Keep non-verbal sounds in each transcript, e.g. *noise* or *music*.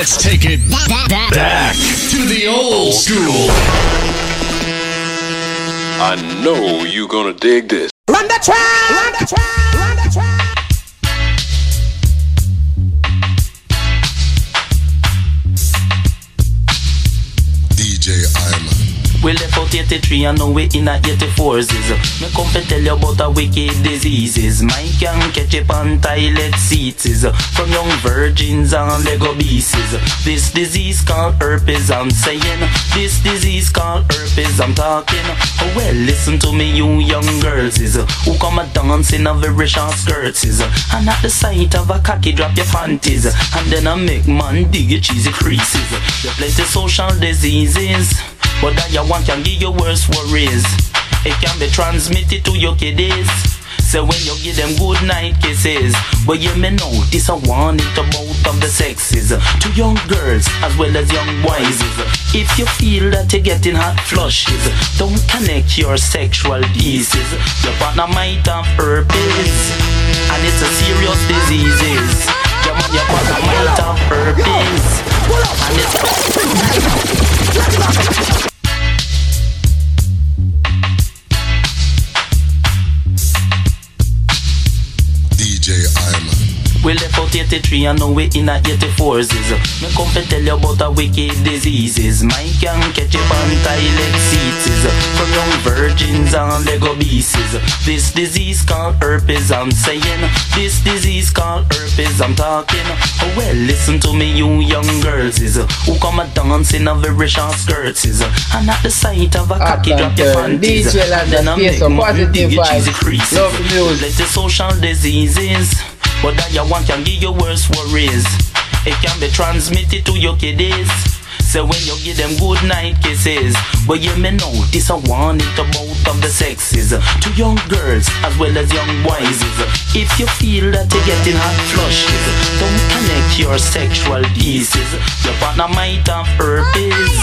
Let's take it back, back to the old school. I know you're gonna dig this. Run the track! Run the track! Run the track! We left out 83 and now we in a 84s Me come to tell you about a wicked diseases. My can catch up on toilet seats. From young virgins and Lego beasts. This disease called herpes I'm saying. This disease called herpes I'm talking. Oh well listen to me you young girls. Is Who come a dance in a very short skirts. Is And at the sight of a cocky drop your panties. And then I make man dig your cheesy creases. There plenty social diseases but that you want can give you worse worries. It can be transmitted to your kiddies. So when you give them good night kisses, but you may know this a warning to both of the sexes, to young girls as well as young boys. If you feel that you're getting hot flushes, don't connect your sexual pieces. Your partner might have herpes, and it's a serious disease. Your, your partner might have herpes, and it's We left out 83 and now we in a 84s Me come to tell you about a wicked diseases. My can catch you on toilet seats From young virgins and Lego beasts. This disease called herpes I'm saying. This disease called herpes I'm talking. Oh well listen to me you young girls. Who come a dance in a very short skirts. And at the sight of a cocky drop your panties. Then I the make face of man positive dig your cheesy vibes. creases. Let the social diseases but that you want can give you worse worries. It can be transmitted to your kiddies. So when you give them good night kisses, but you may know this a warning to both of the sexes, to young girls as well as young boys. If you feel that you're getting hot flushes, don't connect your sexual pieces. Your partner might have herpes,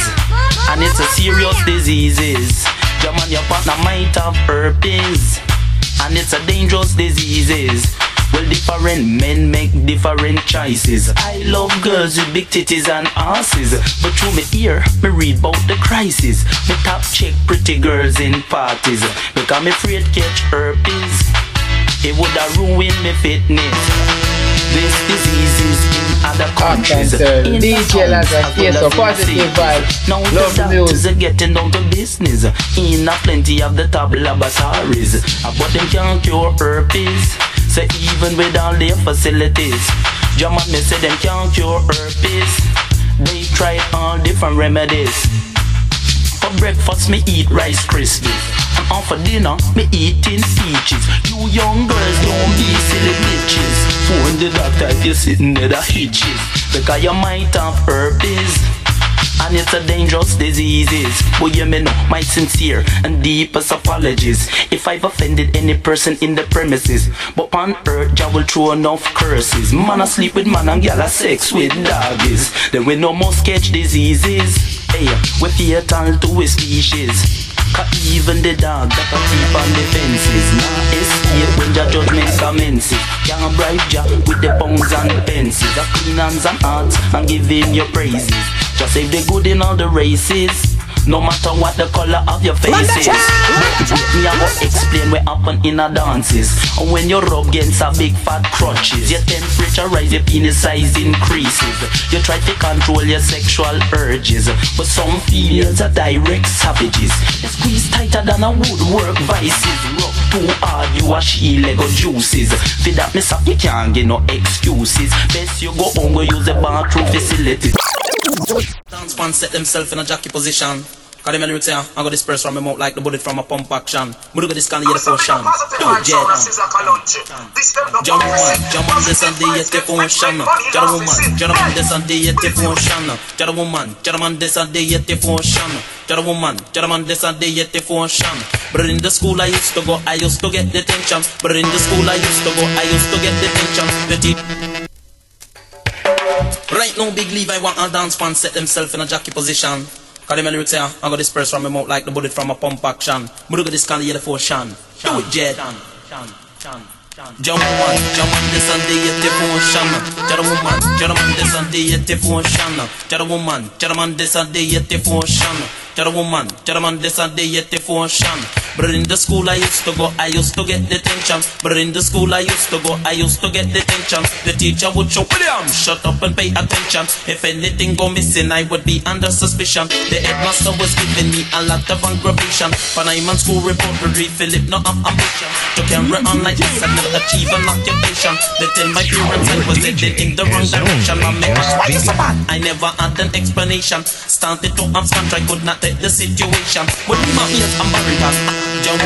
and it's a serious disease. Your man, your partner might have herpes, and it's a dangerous disease. Well, different men make different choices. I love girls with big titties and asses. But through me ear, me read about the crisis. Me top check pretty girls in parties. Because me afraid catch herpes. It would have ruined me fitness. This disease is in other countries. In DJ the Lads and towns, Face as of well as in positive vibes. Now Love the doctors are getting down to business. In a plenty of the top laboratories. But them can't cure herpes. So even with all their facilities. German me say them can't cure herpes. They tried all different remedies. For breakfast, me eat Rice Krispies. And for dinner, me eating peaches. You young girls don't be silly bitches. Phone the doctor if you're sitting there the hitches. Because you might have herpes. And it's a dangerous disease. But you may know my sincere and deepest apologies if I've offended any person in the premises. But on earth, I will throw enough curses. Man, I sleep with man and gal, sex with doggies. Then we no more sketch diseases. Hey, we fatal to a species. Cause even the dog that can keep on the fences Now escape when the judgment commences Can't bribe ya with the pounds and pences The clean hands and hearts and give him your praises Just say the good in all the races. No matter what the color of your face is Me I go explain what happen in a dances. And when you rub against a big fat crutches Your temperature rise, your penis size increases. You try to control your sexual urges But some females are direct savages. They squeeze tighter than a woodwork vices. Rub too hard, you a she Lego juices. For that me suck, you can't get no excuses. Best you go home, go use the bathroom facilities Dance man set themselves in a jockey position. Cause them lyrics say, ah, I got dispersed from my mouth like the bullet from a pump action. Muruga this can hear the potion. Do it, jet. Jump man, jump on this and the yet function. Jara woman, jara man this and the yet function. Jara woman, jara man this and the yet function. Jara woman, jara man this and the yet function. But in the school I used to go, I used to get detention. But in the school I used to go, I used to get detention. The te- Right now, Big Levi want all dance fans set themselves in a jockey position. Cause them lyrics say, I got dispersed from my mouth like the bullet from a pump action. Muruga this can hear the force shan. Do it, Jed. Gentleman, gentleman, this and the devotion. Gentleman, gentleman, this and the devotion. Gentleman, gentleman, this and the devotion. Tell a woman, tell a man this and day at the function. But in the school I used to go, I used to get detention. But in the school I used to go, I used to get detention. The teacher would show William, shut up and pay attention. If anything go missing, I would be under suspicion. The headmaster was giving me a lot of aggravation. When I'm on school report, to read Philip, no I'm ambition. To carry on like this and never achieve an occupation. They tell my parents I was headed in the wrong direction. I make why so bad? I never had an explanation. Started to abscond, I could not take the situation. When my ears I'm John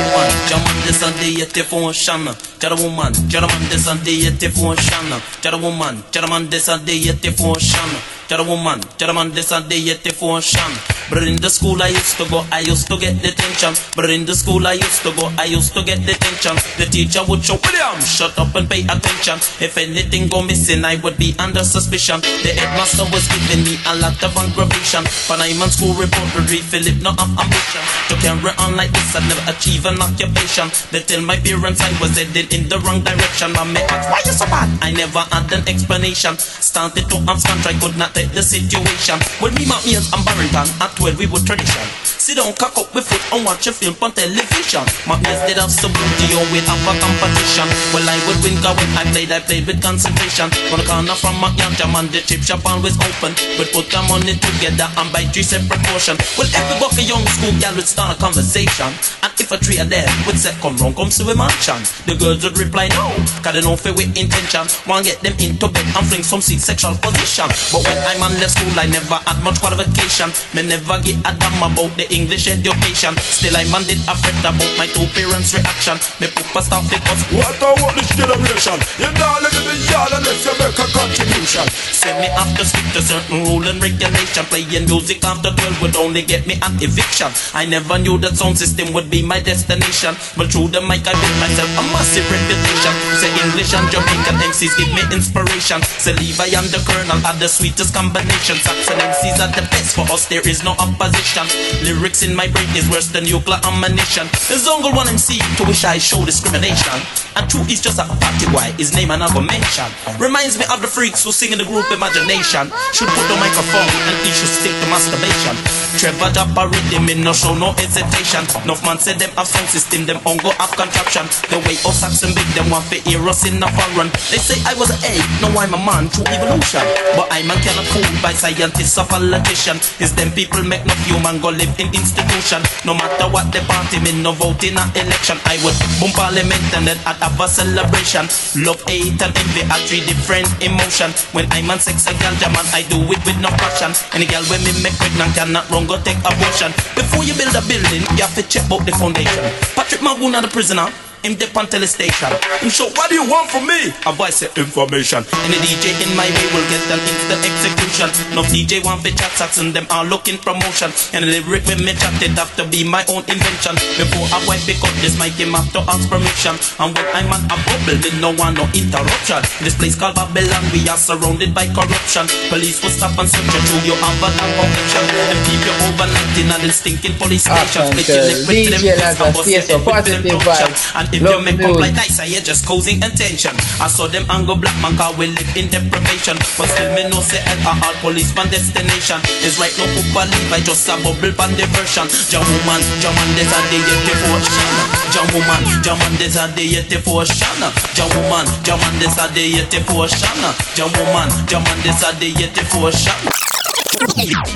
John man this and the yet phone shanna. Jara woman, Jara man this and the yet phone shanna. Woman, Jara man this the yet phone shanna. Jara woman, Jara man this and the yet phone shanna. But in the school I used to go, I used to get detention. But in the school I used to go, I used to get detention. The teacher would show William, shut up and pay attention. If anything go missing, I would be under suspicion. The headmaster was giving me a lot of aggravation. But I'm on school report to read Philip, no I'm ambition. To carry on like this, I'd never achieve an occupation. They tell my parents I was headed in the wrong direction. I may ask, why you so bad? I never had an explanation. Started to abscond, I could not take the situation. When me, my ears, I'm Barrington at 12 we were tradition. Sit down, cock up with foot and watch a film on television. My mates did have some booty on with have a competition. Well, I would win cause when I played, I played with concentration. On the corner from my young jam and the chip shop always open. But put them on it together and buy three separate portion. Well, every buck a young school gal would start a conversation. And if a tree of them would say, come round, come to a mansion. The girls would reply, no, cause they don't fit with intention. Want get them into bed and fling some sweet sexual position. But when I'm on left school, I never had much qualification. Me never get a damn about the English education. Still, I man did afraid about my two parents' reaction. Me papa stop because what I want this generation. You not live in the yard unless you make a contribution. Say me to stick to certain rule and regulation. Playing music after 12 would only get me an eviction. I never knew that sound system would be my destination. But through the mic, I built myself a massive reputation. Say English and Jamaican MCs give me inspiration. Say Levi and the Colonel are the sweetest combination. Saxon MCs are the best for us. There is no opposition. Lyrics in my brain is worse than nuclear ammunition. The Zongle one MC to which I show discrimination. And true, is just a party boy. His name I never mention. Reminds me of the freaks who sing in the group Imagination. Should put the microphone and he should stick to masturbation. Trevor Jappa rhythm in no show no hesitation. Enough man said them have sound system, them on go have contraption. The way us Saxon big them want to hear us in a foreign. They say I was a A, now I'm a man through evolution. But I'm a cannot fooled by scientists or politician. Is them people make no human go live in institution. No matter what the party mean, no vote in a election. I would boom parliament and then I'd have a celebration. Love, hate and envy are three different emotion. When I'm on sex, a girl jam and I do it with no passion. Any girl when me make pregnant cannot run go take abortion. Before you build a building, you have to check out the foundation. Patrick Magoon the prisoner. Him dip on telestation. Him show, what do you want from me? A voice of information. Any DJ in my way will get an instant execution. No DJ want to chat sacks and them are looking promotion. And the lyric when me chat it have to be my own invention. Before I wipe pick up this mic, him have to ask permission. And when I'm on a bubble, then no one no interruption. In this place called Babylon, we are surrounded by corruption. Police will stop and search you through your have a conviction. And keep you overnight in an stinking police station. Split your lip with them DJ and bust your so with positive vibes. And if Love you make up like dice, I hear just causing attention. I saw them angle black man car we live in deprivation. But still me no say alcohol police pan destination. Is right no football leave, I just a bubble pan diversion. Jam woman, jam man, there's a day yet devotion. Jam woman, jam man, there's a day yet devotion. Jam woman, jam man, there's a day yet devotion. Jam woman, jam man, there's a day yet devotion.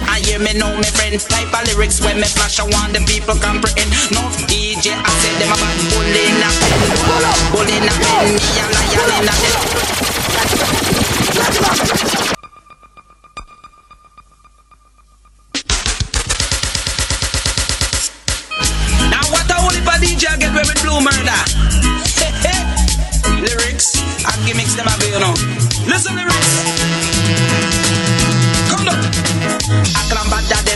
I hear me know me friends type of lyrics when me flash I want the people comprehend. No DJ I say them about bullying a pen. Bullying a pen Me a lion in a den Now what a holy DJ get away with blue murder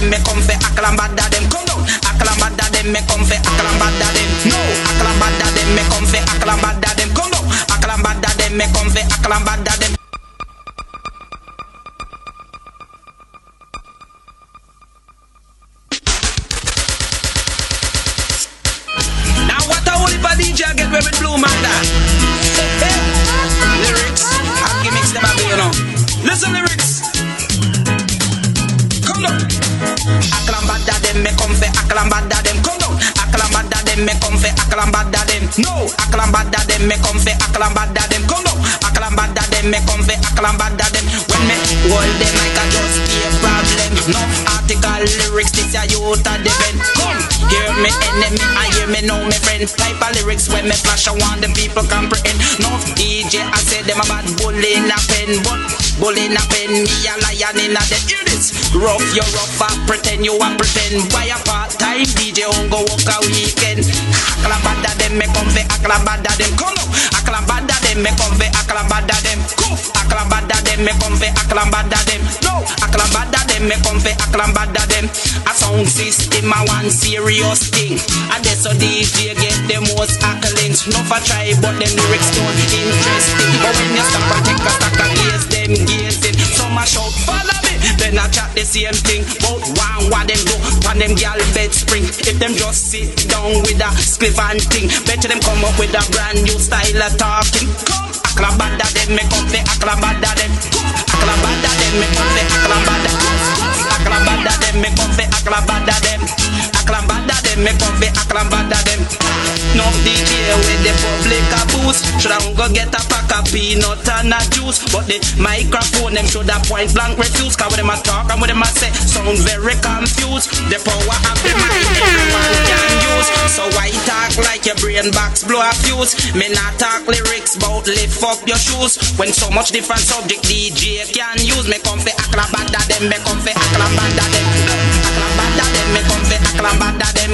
Me come fe aklambada dem come down. Aklambada dem me come fe aklambada dem No. Aklambada dem me come fe aklambada dem come down. Aklambada dem me come for DJ get away them. No. Aklambada them me come fe aklambada them. Come down. Aklambada them me come fe aklambada them. When me hold them like a just be a problem. No article lyrics this a youth a defend. Come hear me enemy, I hear me know me friend. Type of lyrics when me flash, I want the people comprehend. No DJ, I say them a bad bully in a pen, but bully in a pen, me a lion in a dead. Hear this? Rough, you rough, I pretend you a pretend. Why a part time DJ on go walk a weekend? Aklabada them me come fe aklabada them come on. Aklabada them me come fe aklabada them. Come. Aklabada them me come fe aklabada them. No. Aklabada them me come fe aklabada them. A sound system a one serious thing. And that's so DJ get the most accolades. No for try, but them lyrics don't interesting. But when you stop and take a stack of gaze, them gazing. Some a shout. Then I chat the same thing. But one what them do, when them gal bed spring. If them just sit down with a spliff and thing, better them come up with a brand new style of talking. Come, aklabada them me come fe aklabada them. Come, aklabada them me come fe aklabada. Aklabada them me come fe aklabada them. Aklabada them me come fe aklabada them. No DJ with the public a boost. Should I go get a pack of peanut and a juice? But the microphone them should have point blank refuse. Cause when them a talk and when them a say sound very confused. The power of the mind everyone can use. So why talk like your brain box blow a fuse? Me not talk lyrics bout lift up your shoes. When so much different subject DJ can use. Me come for aklabada them, me come for aklabada them. Aklabada them, me come for aklabada them.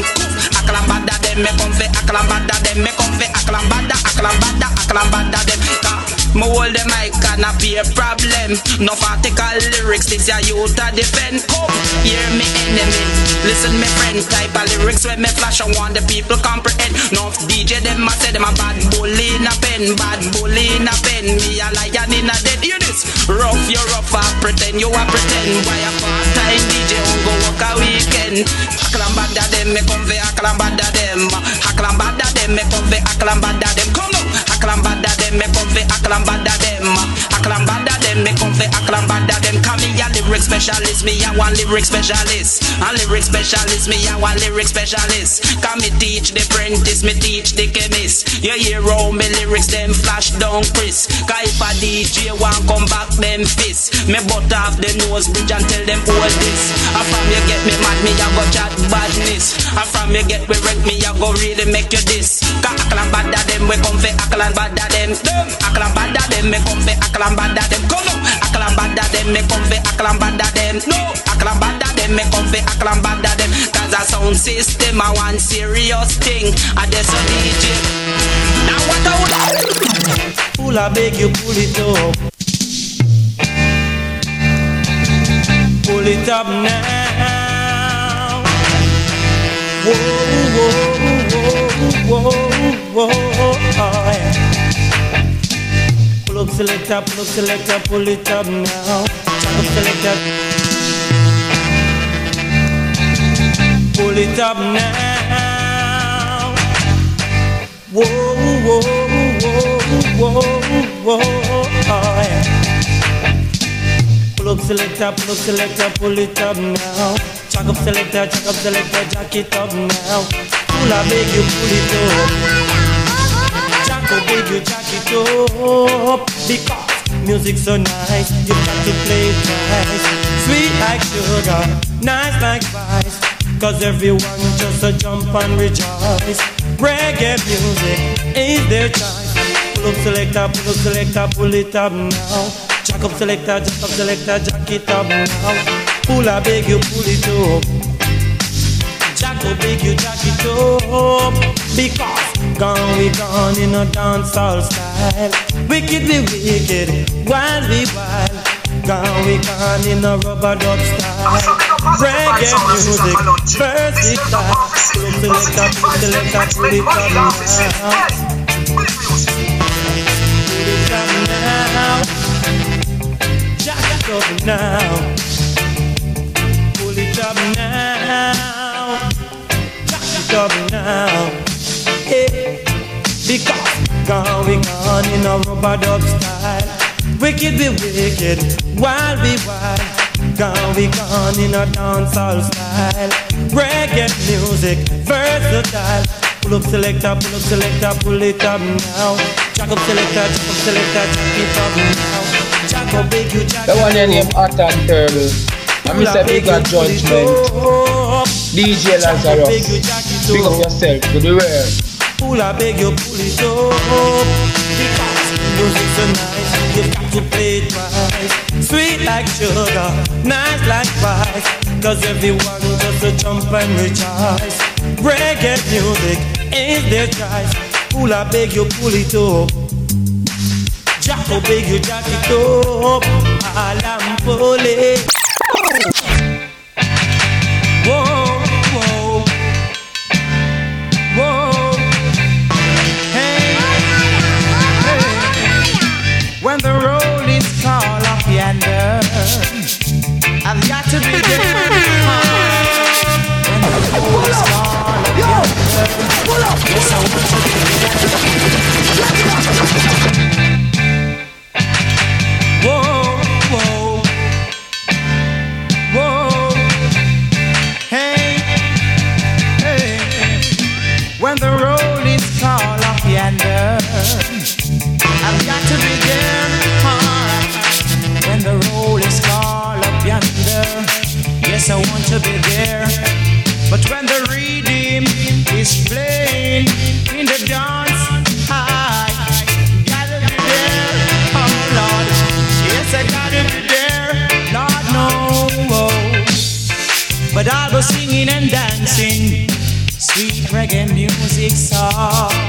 Aklabada them, me come for aklabada them. Me come for aklabada, aklabada, aklabada them. Me hold the mic and a be a problem. No article lyrics, this ya youth a defend. Come, oh, hear me enemy. Listen me friend, type of lyrics when me flash. I want the people comprehend. No DJ them a say them a bad bully in a pen, bad bully in a pen. Me a lion in a dead. This? Rough, you rough, I pretend you a pretend. Why a part time DJ on go work a weekend? Aklambada them, me come for aklambada them. Aklambada them, me come for aklambada them. Come on, aklambada them, me come for aklambada them. Aklambada them, me come fi for aklambada them. Come me a lyric specialist, me a one lyric specialist. A lyric specialist, me a one lyric specialist. Come me teach the apprentice, me teach the chemist. You hear how me lyrics them flash down Chris. Cause if a DJ want come back them fist, me butt off the nose bridge and tell them hold this. And from you get me mad, me a go chat badness. And from you get me wreck, me a go really make you this. Cause aklambada them, we come fi I for aklambada them. Them aklambada them, me come for aklambada them. Come on, aklambada them, me come for aklambada them. No, aklambada them, me come for aklambada them. Cause a sound system a one serious thing. And that's a DJ. Now what I would Pull, I beg you, pull it up. Pull it up now. Whoa, whoa, whoa, whoa, oh, yeah. Up, selector, up, selector, pull it up now. Up, selector. Pull it up now. Whoa, whoa, whoa, whoa, whoa, oh, yeah. Pull up selector, pull up selector, pull it up now. Jack up selector, jack up selector, jack it up now. Pull I beg you, pull it up. Up, beg you, jack it up. Because music's so nice, you got to play it nice. Sweet like sugar, nice like spice. Cause everyone just a jump and rejoice. Reggae music is their choice. Pull up selector, pull up selector, pull it up now. Jack up selector, jack up selector, jack it up now. Pull I beg you, pull it up. Jack up, beg you, jack it up. Because gone we gone in a dancehall style. Wickedly wicked, wildly wild. Gone we gone in a rubber dub style. Reggae music, versatile. Pull up pull selector, pull it up now. It up now. Jack it up now. Up now. Hey. Because gone we gone in a rubber dub style. Wicked be wicked, wild be wild. Gone we gone in a dancehall style. Reggae music, versatile. Pull up selector, pull up selector, pull it up now. Jack up selector, jack up selector, jack it up now. Jack up big you, jack The one your name Hot and Turtle. And me say big up judgment. DJ Lazarus. Big up. yourself to the world. Pull I beg you, pull it up. Because music's so nice You've got to play it right Sweet like sugar, nice like spice Cause everyone just a jump and rejoice. Reggae music is their choice. Pull I beg you, pull it up. Jack, oh beg you, jack it up. All I'm pulling to be defined. Pull up! Yo! Pull up! Yes, I want to be yes, I want to be there. But when the redeem is playing in the dance, I gotta be there. Oh Lord, yes, I gotta be there. Lord, no. But I was singing and dancing sweet reggae music song.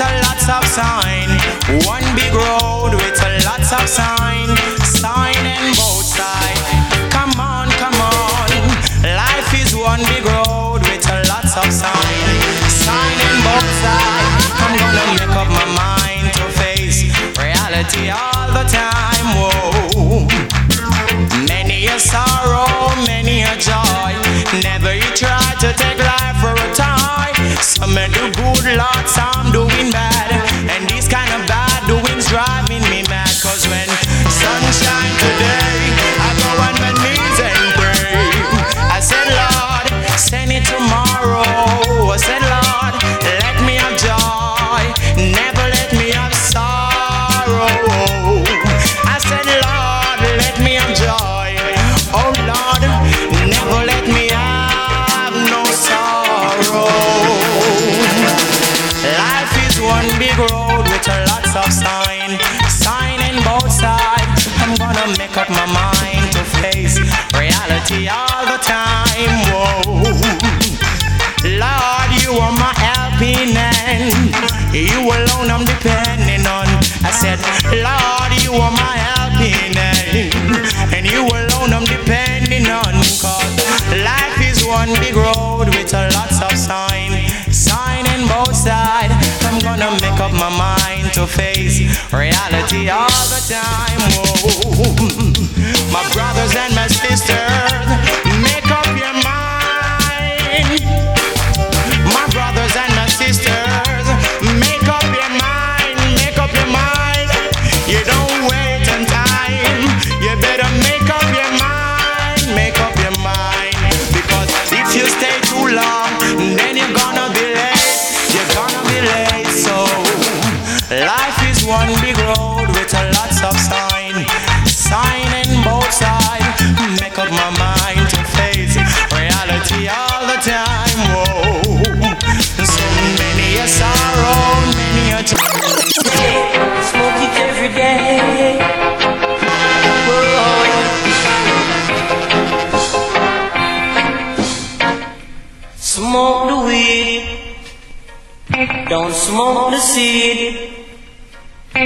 With a lots of sign. One big road with a lots of sign. May do good, Lord, some doing bad. To face reality all the time. Whoa. My brothers and my sisters,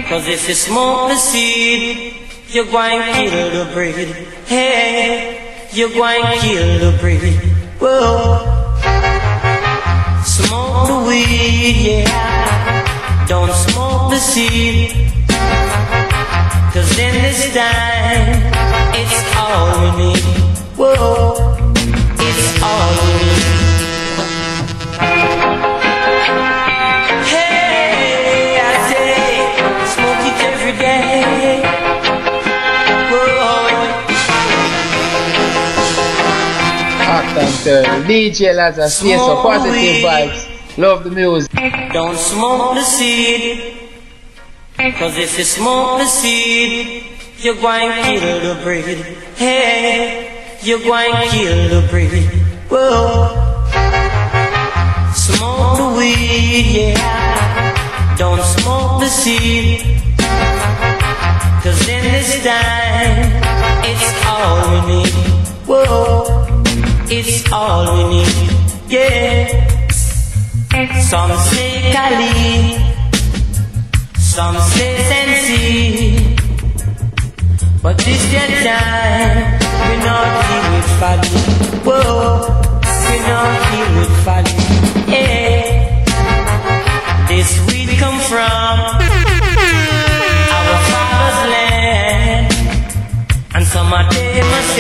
Cause if you smoke the seed, you're going to kill the breed. Hey, you're going to kill the breed. Whoa. Smoke the weed, yeah. Don't smoke the seed. Cause in this time, it's all we need. Whoa, it's all we need. And turn. DJ Lazar, say so positive vibes. Love the music. Don't smoke the seed. Cause if you smoke the seed, you're going to kill the breed. Hey, you're going to kill the breed. Whoa. Smoke the weed, yeah. Don't smoke the seed. Cause in this time, it's all we need. Whoa. It's all we need. Yeah. Some say Kali, some say Sensi, but this your time, we not deal with folly. Whoa, we not deal with folly. Yeah, this we come from some of them must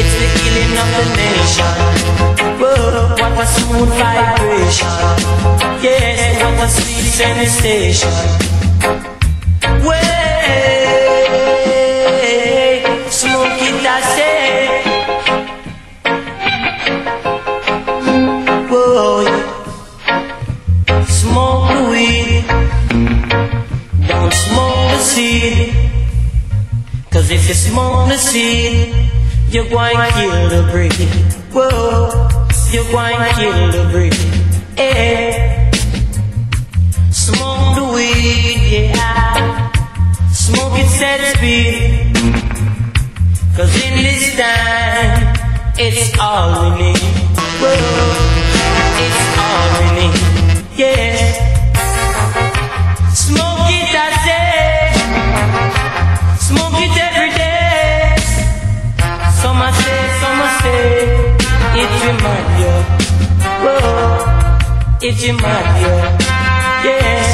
it's the killing of the nation. Whoa, what a smooth vibration. Yes, what a sweet sensation. Way, smoke it, I say. Smoke the weed. Don't smoke the seed. Cause if you smoke the seed, you're going to kill the breed. Whoa, you're going to kill the breed. Yeah. Smoke the weed, yeah. Smoke it set speed. Cause in this time, it's all we need. Whoa, it's all we need. Yeah. Smoke Whoa, it remind you.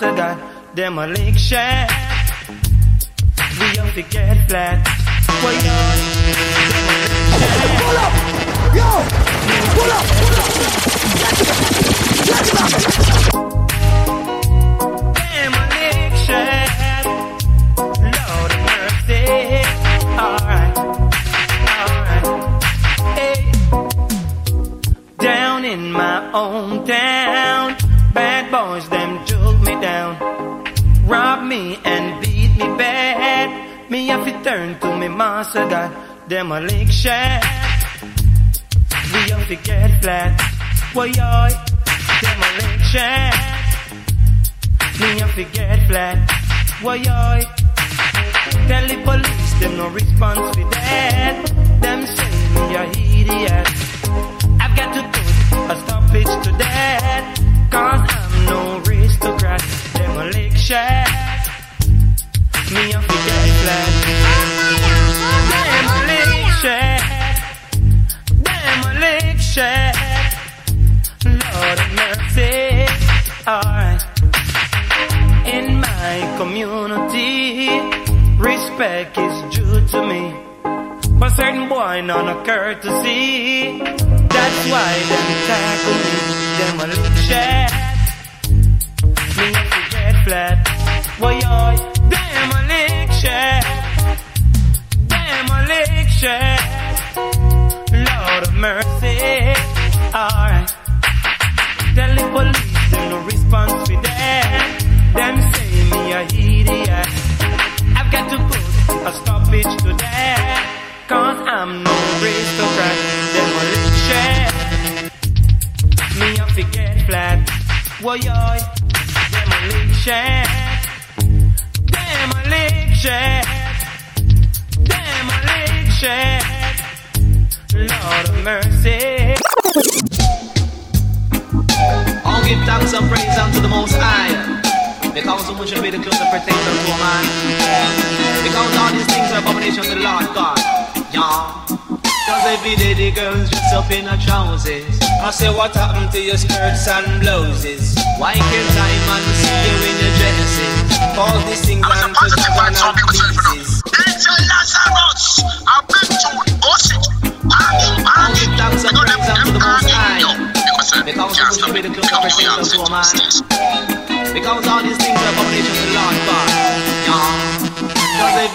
Me master God. Them a lick shot. We have to get flat. Why not? Pull up! Yo! Pull up! Pull up! Them them a lick. We have to get flat, boy, yoy, them a lick shot. Me have to get flat, boy, yoy. Tell the police them no response for that. Them say me a idiot. I've got to put a stoppage to that. Courtesy. That's why to your skirts and blouses? Why can't I man see you in your dresses? All these things and to the one and pleases. I'll give thanks and praise unto the Most High. Because of the close that pertains unto a man.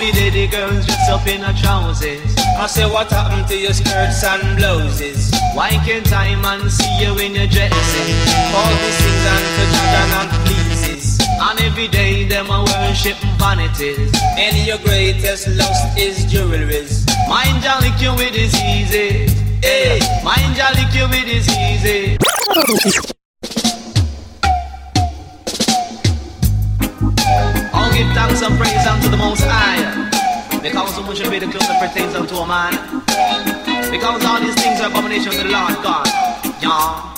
Every day the girls dress up in her trousers. I say, what happened to your skirts and blouses? Why can't I man see you in your dresses? All these things and to judge and pleases. And every day them a worship vanities. And your greatest lust is jewelries. Mind ya lick you with is easy. Hey, mind ya lick you with is easy. Because so much of it the close that pertains unto a man. Because all these things are abomination to the Lord God. Yeah.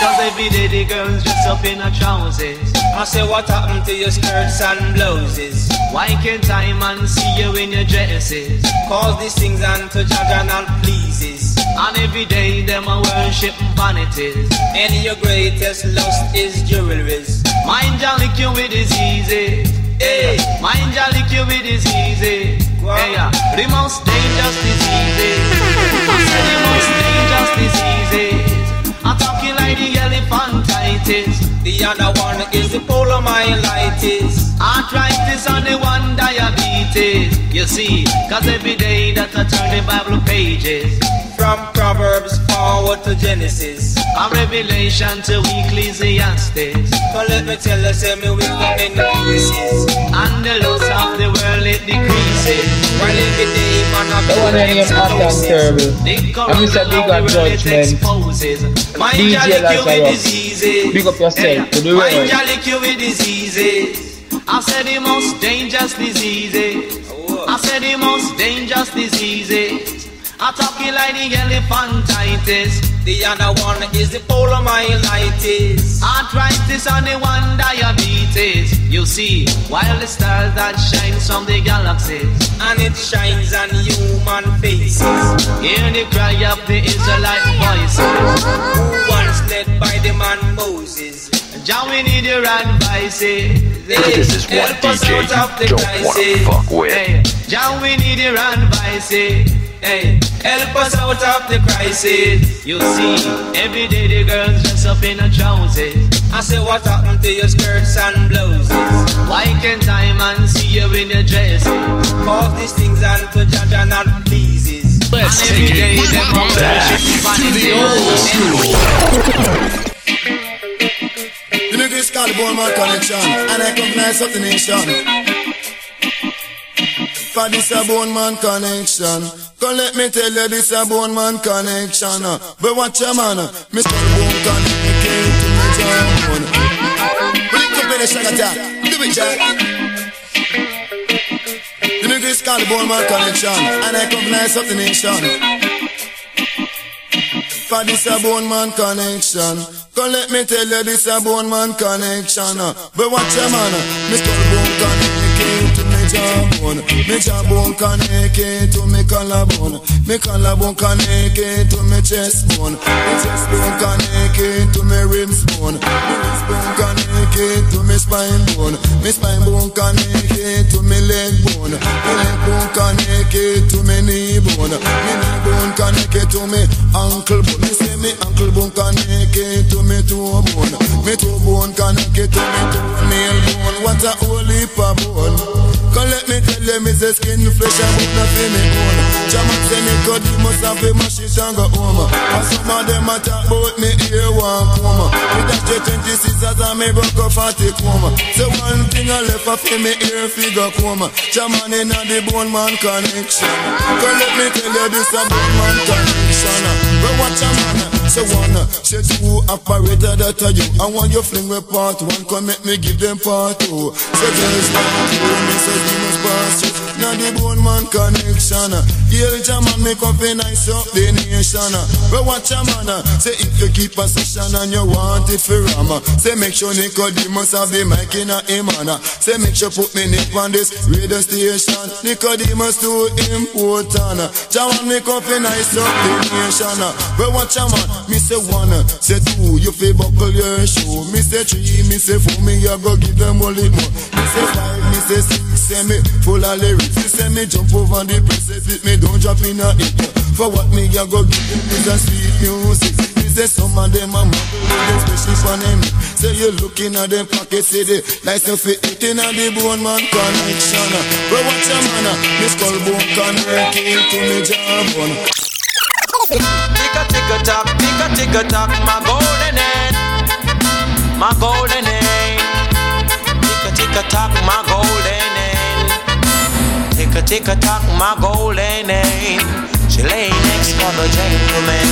Cause every day the girls dress up in her trousers. I say, what happened to your skirts and blouses? Why can't I man see you in your dresses? Cause these things and to judge and all pleases. And every day them a worship vanities. And your greatest lust is jewelries. Mind ya lick you with is easy. Hey, mind ya lick you with is easy. Hey, yeah. The most dangerous disease. I the most dangerous disease. I'm talking like the elephantitis. The other one is the polymyelitis. Arthritis and the one diabetes. You see, cause every day that I turn the Bible pages. From Proverbs forward to Genesis. A revelation to Ecclesiastes. But let me tell you, say me wisdom in pieces. And the loss of the world it decreases. While every day man a That one ain't even hot and terrible. And Mr. Big Up Judgment. DJ Lazarus. Big up yourself to the Mind world. ya lick you with diseases. I said the most dangerous diseases. Eh? I said the most dangerous diseases. Eh? I'm talking like the elephantitis. The other one is the polymyelitis. Arthritis and the one diabetes. You see, while the stars that shines from the galaxies, and it shines on human faces. Hear the cry of the Israelite voices. Who once led by the man Moses. John, we need your advice. eh. This is us DJ out of the you don't wanna fuck with. Hey, John, we need your advice. eh. Hey, help us out of the crisis. You see, every day the girls dress up in a trousers. I say, what happened to your skirts and blouses? Why can't I man see you in your dresses? Cause these things and to judge are not pleases. Let's And every take day it back to the old school. The nigga is called Bone Man Connection, and I come nice up the nation. For this a Bone Man Connection. Come let me tell you this a Bone Man Connection. But watch your man, uh, Mr. Bone Connection to me John. When you compare the shagga jack, do it jack. The nigga is called Bone Man Connection, and I come nice up the nation. For this a bone man connection. Come let me tell you this a bone man connection. But watch your man, me bone me jawbone. Me jawbone connected to me collarbone. Me collarbone connected to me chest bone. Me chest bone connected to me ribs bone. Me ribs bone connected to me spine bone. Me spine bone connected to me leg bone. Me leg bone connected to me knee bone. Me knee bone connected to me ankle bone. Me say me ankle bone connected to me toe bone. Me toe bone connected to me toenail bone. What a heap bone. Come let me tell you, me say skin flesh and bone not fi me own. Jaman say me cut, you must have to mash it and go home. And some of them a talk about me ear one coma. Me dash the 20 scissors and me broke off 40 coma. So one thing I left off in me ear figure coma. Jaman in a the bone man connection. Come let me tell you this a bone man connection. But watch a man. Say one, say two, operator that are you. I want you fling with part one, come make me give them part two. Say girls want you, me say you must pass you. Now the bone man connection. Uh. Hail Jaman, make up a nice up the nation. But uh. watch a man, uh. say if you keep a session and you want it for rama. Say make sure Nicodemus have the mic in a him man. Say make sure put me nick on this radio station. Nicodemus too important. Jaman, make up a nice up the nation. But watch a man, me say one, say two, you feel buckle your shoe. Me say three, me say four, me I go give them all it more. Me say five, me say six, say me full of lyrics. Me say me jump over the if me don't drop in a hit. For what me I go give them is a sweet music. Me say some of them a muggle, especially for them. Say you looking at them pocket, say they license for eating at the bone man connection. But watch a man, me skull bone connected to me jawbone. Tick a tick a tock, tick a tock, my golden hen, my golden hen. Tick a tick tock, my golden. Tick a tick a tock, my golden name. She lay next for the gentleman.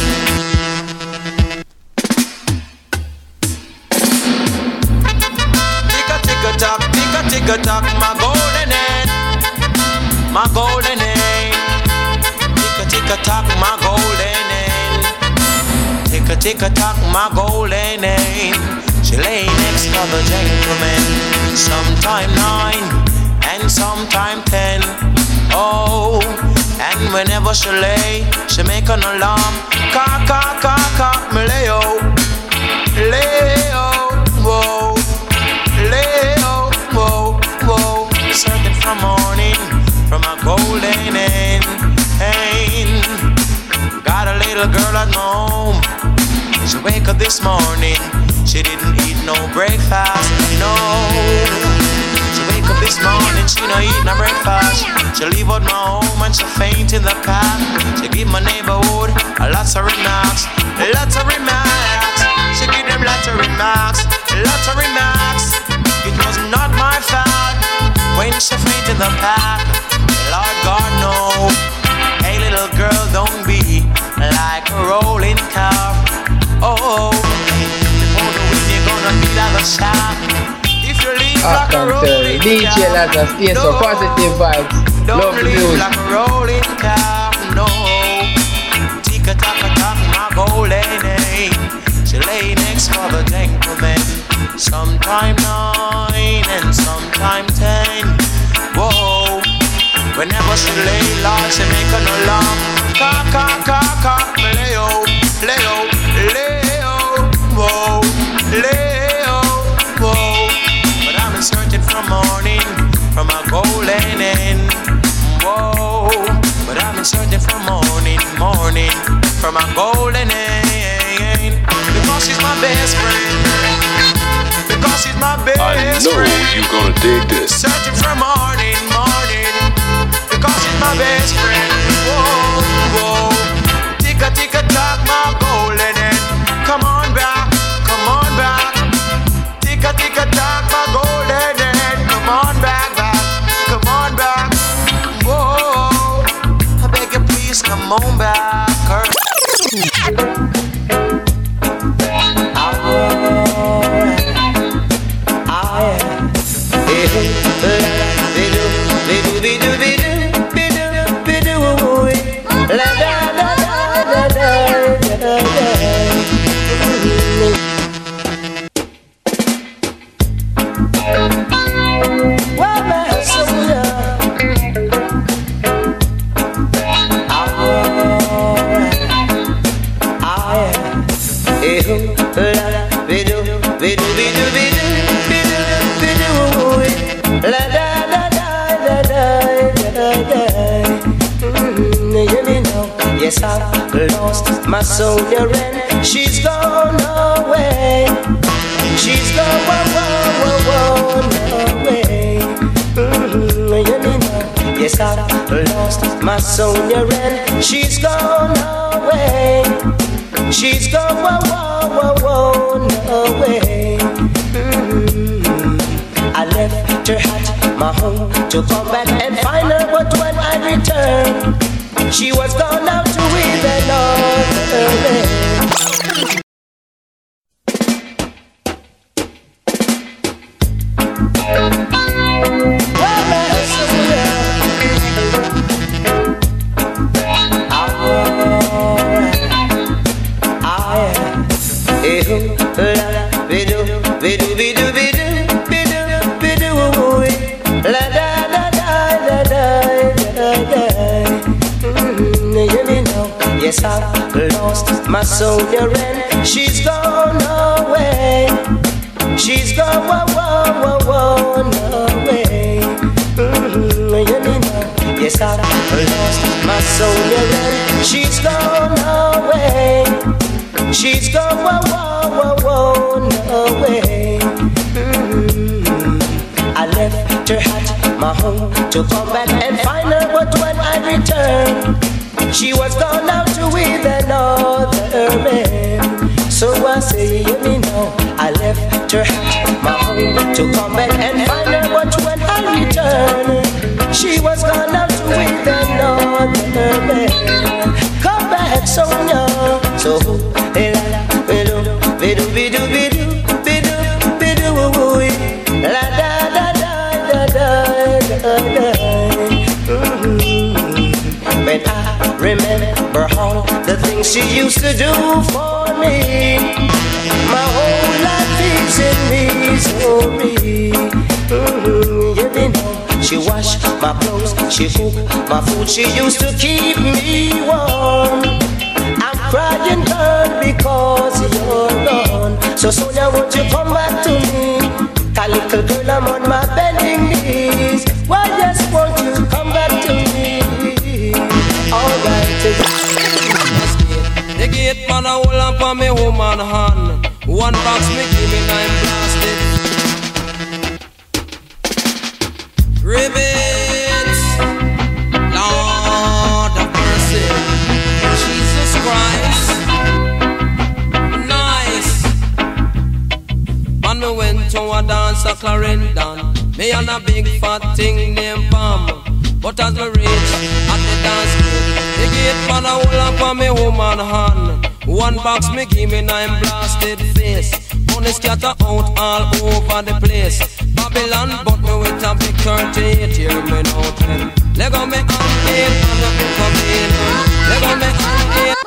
Tock, tick a tick a tock, my golden hen, my golden hen. Tick a tick a tock, my golden hen. Tick a tick a tock, my golden hen. She lay next to the gentleman. Sometime nine and sometime ten. Oh, and whenever she lay, she make an alarm. Ka ka ka ka, me lay oh, lay oh, whoa, lay oh, whoa, whoa. Searching for morning from a golden hen. Got a little girl at home. She wake up this morning. She didn't eat no breakfast. No. Wake up this morning. She no eat no breakfast. She leave out my home and she faint in the path. She give my neighborhood a lots of remarks. Lots of remarks. She give them lots of remarks. Lots of remarks. It was not my fault when she faint in the path. Lord God no. Hey little girl, don't be like a rolling car. Oh, oh, oh. before the wind you're gonna be like a shark. If you leave I like a can tell rolling DJ Lazarus, stay so positive vibes. Don't Love the music. like a rolling car, no. Tick a tock a tock, my golden name. She lay next for the gentleman. Sometime nine and sometime ten. Whoa. Whenever she lay low, she make an alarm. Ka ka ka ka, lay oh, lay lay. from a golden end. Whoa, but I've been searching for morning, morning, from a golden end. Because she's my best friend. Because she's my best I know friend. you gonna dig this. Searching for morning, morning, because she's my best friend. Whoa, whoa, tick a tick a tock, my golden to and find her, but when I returned, she was gone out to with another man. So I say, hear me now. I left her at my home to come back and find her, but when I returned, she was gone out to with another man. Come back, Sonia. So, hey, la, la, bidu, bidu, bidu, bidu, bidu, remember all the things she used to do for me, my whole life is in misery. Mhm, You know, she washed my clothes, she cooked my food, she used to keep me warm. I'm crying, girl, because you're gone. So Sonia, won't you come back to me? A little girl, I'm on my bending man a hold up on me woman hand. One box me give me nine blasted. Ribbons, Lord of mercy, Jesus Christ, nice. Man, me went to a dance a Clarendon. Me and a big fat thing named Pam. But as me reach at the dance gate, the gate man a hold up on me woman hand. One box me give me nine blasted face. Money scatter out all over the place. Babylon but me with a big 38 hear me now ten. Leg on me hand gate and a bit come in. Leg on me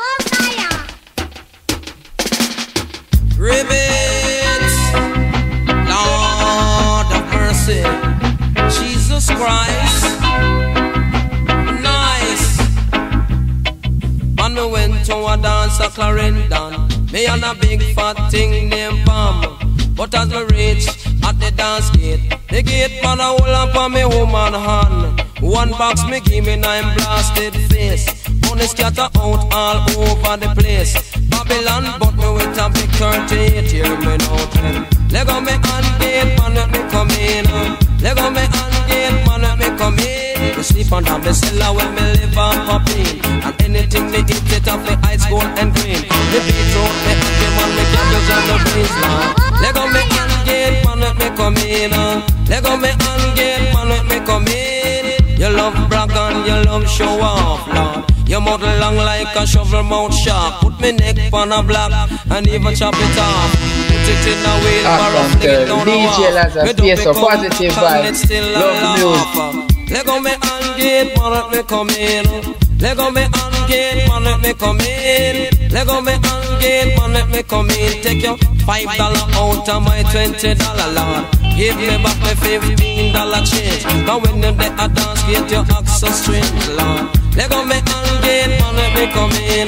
Me and a big fat thing named Pam. But as me reach at the dance gate, the gate man a hold up on me woman hand. One box me give me nine blasted face. Money scatter out all over the place. Babylon, but me with a big 38, hear me now then. Lego me and gate, man, let me come in. Lego me and sleep under me cellar when me live on popping. And anything me eat it off me ice gold and green. Me beetroot, me happy man, me cabbage and the beans, man. Lego me and gate, man, let me come in. Uh. Lego me and gate, man, let me come in. You love brag and you love show off, Lord. Your mouth long like a shovel mouth sharp. Put me neck on a block and even chop it off. Put it in a wheelbarrow, ah, fling it down the wall. DJ Lazarus, yes, be positive back and vibes. it's still a Love laugh. Let go me and get man let me come in. Let go me and get man let me come in. Let go me and get man let me come in. Take your five dollar out of my twenty dollar lord. Give me back my fifteen dollar change. Cause when you dey a dance, get your access string, lord. Let go me and get man let me come in.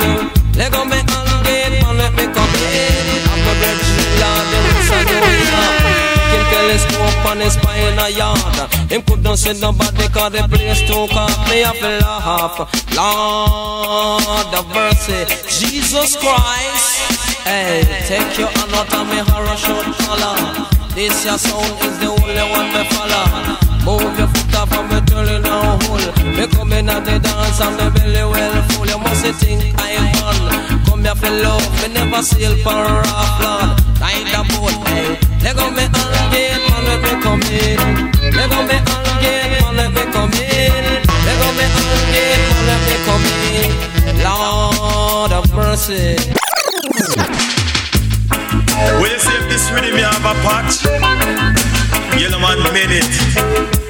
Let go me and get man let me come in. I'm a virgin lord, the roots are going up. Telescope on his spine a yard. Him couldn't see nobody cause the place too cold. Me have to laugh. Lord of mercy, Jesus Christ. Hey, take your hand out of me horror short collar. This your sound is the only one me follow. Move your foot off and me turning a hole. Me come in at the dance and the belly well full. You must think I'm on. Come here for love, me never sail for a flood. Ride the boat, hey. Let go me and get man, let me come in. Let go me and get man, let me come in. Let go me and get man, let me come in. Lord of mercy. Will you see if this rhythm you have a patch? Yellow man made it.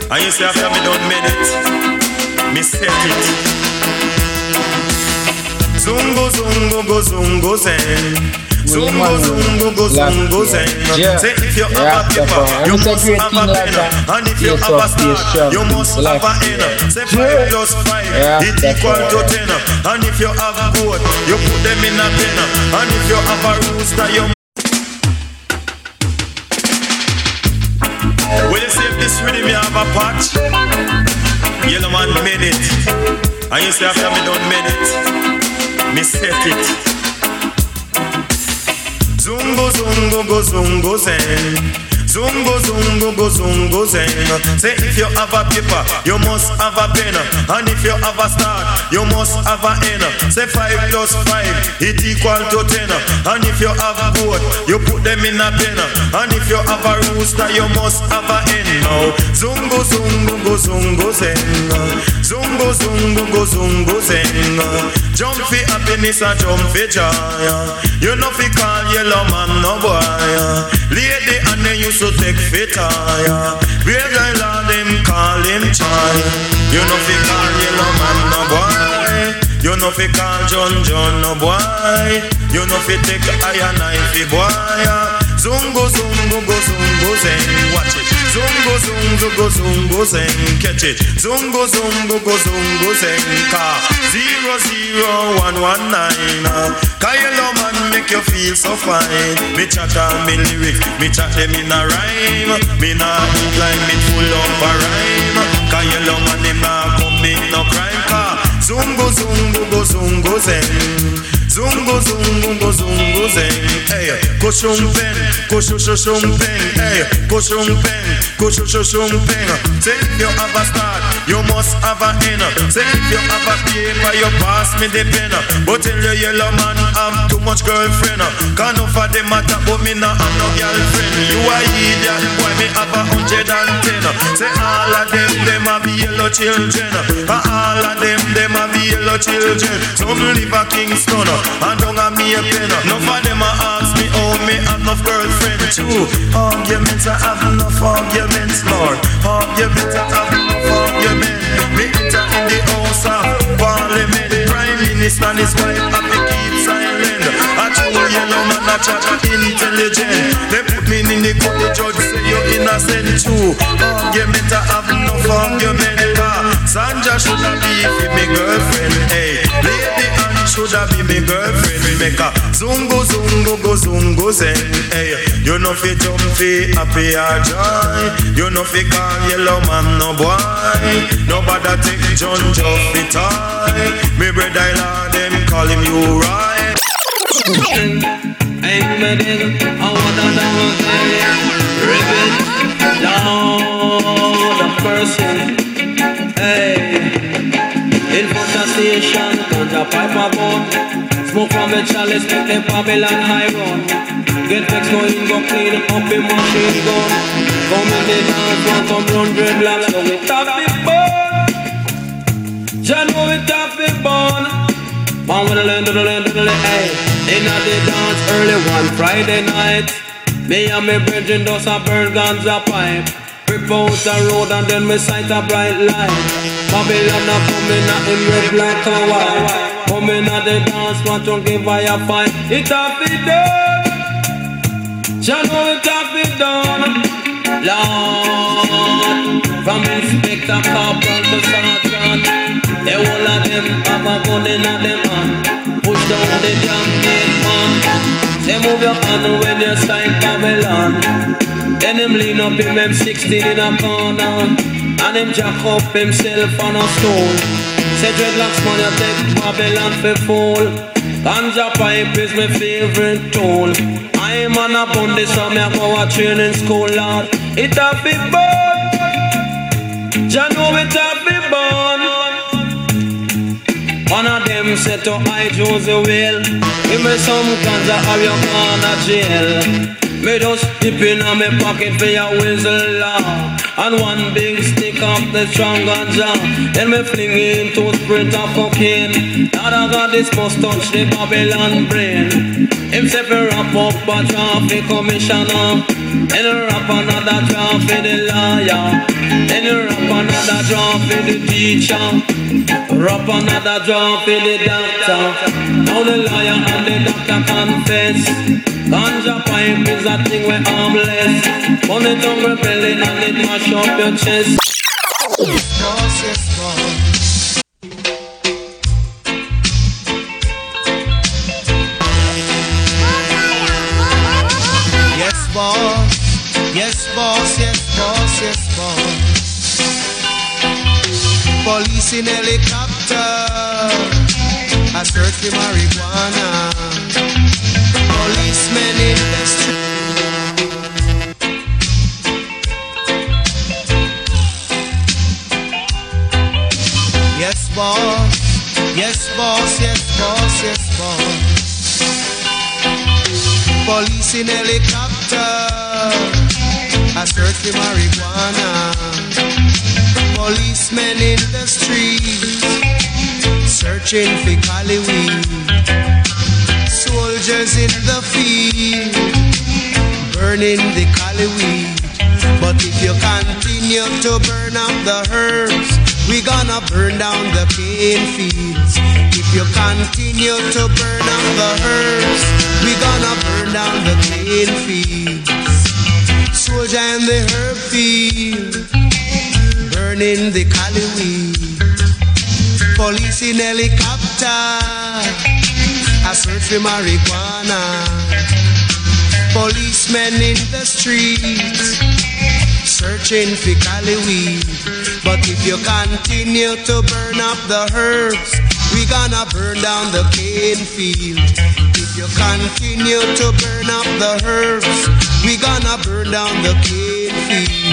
And you say after me done made it, me set it. Zungo zungo go zungo zen. Zungo zungo go zungo zen. Say if you have a paper, you must have a pen. And if you have a star, you must have a N. Say five plus five, it equal to ten. And if you have a boat, you put them in a pen. And if you have a rooster, you Will you see if this rhythm you have a patch? Yellow man made it. And you say after me done made it, me set it. Zungo zungo go zungo zen. Zungo zungo go zungo zen. Say if you have a paper, you must have a pen. And if you have a start, you must have a N. Say five plus five, it equal to ten. And if you have a boat, you put them in a pen. And if you have a rooster, you must have a N. Now zungo zungo go zungo zen. Zungo zungo go zungo zen. Jump for happiness and jump for joy. You know fi call yellow man no boy. Lady and then used to take fit tire. Real guy lord them call him Chai. You know fi call yellow man no boy. You know fi call John John no boy. You know fi take iron knife boy. Zungo zungo go zungo zen. Watch it. Zungo zungo go zungo zen. Catch it. Zungo zungo go zungo zen. Car zero zero one one nine. Uh. Kyle man make you feel so fine. Me chat on me lyrics, me chat them in a rhyme. Me nah like me full up a rhyme. Kyle man him nah commit no crime. Car zungo zungo go zungo zen. Zungo zungo go zungo zen. Hey, koshumpen, koshushushumpen. Hey, koshumpen, koshushushumpen. Say if you have a start, you must have a end. Say if you have a paper, you pass me the pen. But tell your yellow man have too much girlfriend. Can't no for them matter, but me not have no girlfriend. You a idiot, boy me have a hundred and ten. Say all of them, them have yellow children. All of them, them have yellow children. Some live a Kingston, and don't have me a pen. None of them a ask me, oh me have enough girlfriend. True, arguments I have enough arguments, Lord. Arguments I have enough arguments. Me enter in the house of Parliament, Prime Minister and his wife have to keep silent. A true yellow man, a chat intelligent. They put me in the court, the judge say you're innocent. True, argument I have enough argument. Sanja should have be me girlfriend. Hey, lady Anne should have be me girlfriend. make a zungo zungo go zungo zen. Hey, you know fi jump fi happy or joy. You know fi call yellow man no boy. Nobody take John Joe fi toy. Me brother law them call him you right. Ain't me dig, I want to know Rebel, Lord of mercy Hey Infestation, ganja pipe a bone Smoke from a chalice, make the Babylon high run Get vexed, no in go clean up the machine gun. Come in the dance, want some run dreadlocks So we tap it burn Jah know we tap it burn Man with the land, the land, the land, In a the dance early one Friday night. Me and me brethren does a burn guns a pipe Rip out the road and then me sight a bright light. Babylon a coming at him red black and white. Coming at the dance, want to give I a fight. It a be done. Jah know it a be done. Lord From Inspector Corporal to Sergeant the whole of them have a gun in them hand. Push down the jam gate man. Say move your hand when you strike Babylon Then him lean up him M16 in a corner. And him jack up himself on a stone. Say dreadlocks man you take Babylon for fool. Ganja pipe is my favorite tool. I'm on a bundy so me a go a training school lord. It a big burn. Jah know it a big burn. One of them said to I Josey Wales Give me some ganja or you gonna jail Me just dip in on me pocket for your whistle law And one big stick of the strong ganja Then me fling in two sprint of cocaine. Now I got this must touch the Babylon brain. Him say fi wrap up a traffic commissioner. Then wrap another traffic the lawyer. Then wrap another traffic the teacher. Wrap another drop in the doctor. Now the lawyer and the doctor confess. Ganja pipe is a thing we're harmless. Money tongue rebelling and it mash up your chest. Yes, boss. Yes, boss. Yes, boss. Yes, boss. Police in helicopter. I search for marijuana. Policemen in the street. Yes, boss. Yes, boss. Yes, boss. Yes, boss. Police in helicopter. I search for marijuana. Policemen in the street. Searching for Cali weed. Soldiers in the field. Burning the Cali weed. But if you continue to burn up the herbs, we gonna burn down the cane fields. If you continue to burn up the herbs, we gonna burn down the cane fields. Soldier in the herb field, burning the cali weed. Police in helicopter, I search for marijuana. Policemen in the streets searching for cali weed. But if you continue to burn up the herbs, we gonna burn down the cane field. If you continue to burn up the herbs, we gonna burn down the cane field.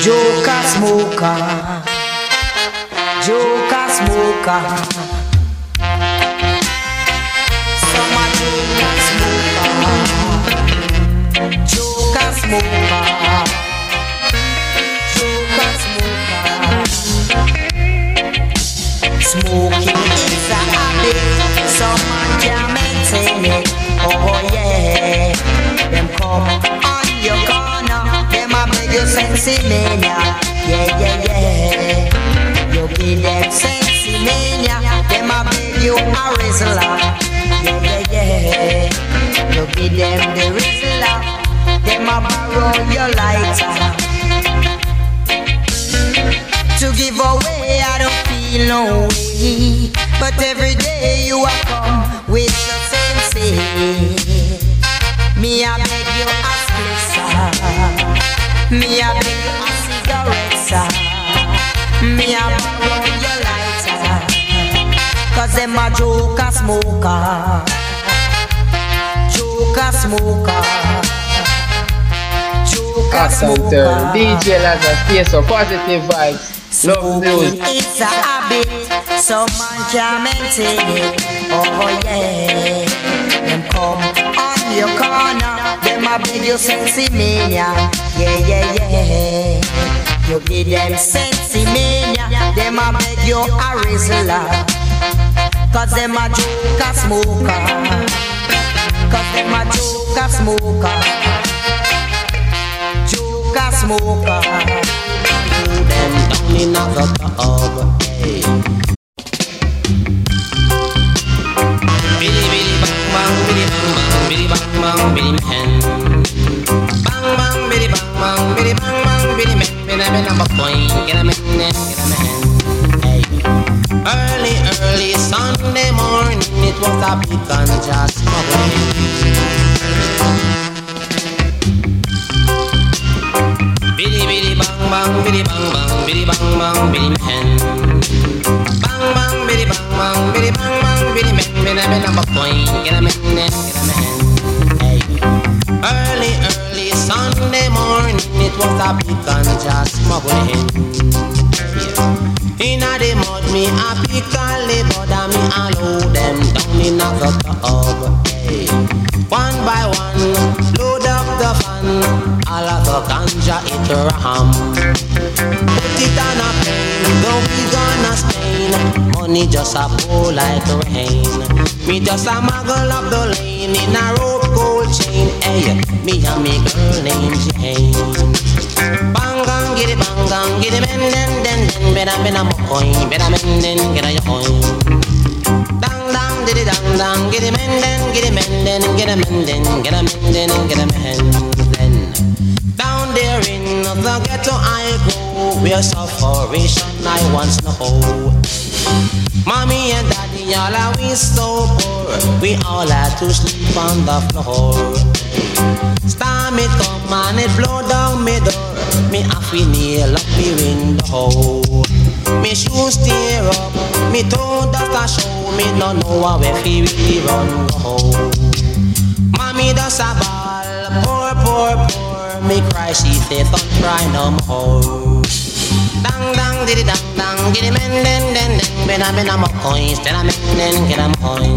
Joker smoker, Joker smoker. Some a Joker smoker, Joker smoker. Joker smoker, smoking. Sensy mania. Yeah, yeah, yeah. You give them sensy mania. Them a beg you a Rizla. Yeah, yeah, yeah. You give them the Rizla. Them a borrow your lighter. To give away, I don't feel no way. But every day you are come with the sensei. Me a beg you sir. Me a you a cigarette, sir. Uh. Me a borrow your lighter. Cause them a joker smoker. Joker smoker. Joker smoker. DJ Lazarus, stay so positive vibes. Love music. It's a habit, so man can maintain it. Oh yeah, them come on your corner, a beg you sensy mania. Yeah yeah yeah, you give them sensy mania, them a beg you a Rizla. Cause them a joker smoker, cause them a joker smoker, joker smoker. them down in the club. Hey. Billy billy bang bang billy bang bang billy bang bang billy man. Bang bang bang billy man. Billy man number point get a man get a man. Hey. Early early Sunday morning it was a big ganja smuggling. Billy billy bang bang billy bang bang billy bang bang billy man. Bang bang billy bang bang billy bang bang point get a man get a man. Early early Sunday morning it was a big ganja smuggling. Inna the mud me a pick a liver and me a load them down in a the tub. Hey. One by one, load up the fan. All of the ganja it ram. Put it on a plane, go we gonna Spain. Money just a pour like rain. Me just a muggle up the lane in a rope gold chain. Hey, me and me girl named Jane. Bangang giddy bangang giddy men den den den bena bena mo coin bena men den a coin. Dang dang diddy dang dang giddy men den giddy men den a men den a men den a men in the ghetto I go where sufferation I once know. Mommy and daddy all are we so poor? We all had to sleep on the floor. Storm it come and it blow down me door. Me have to nail up me window Me shoes tear up, me toe dust a show. Me no know how if really run go Mommy does a ball, poor, poor, poor Me cry, she say don't cry no more Dang dang diddy dang dang giddy men den den den bena bena mo coins tena men den get a coin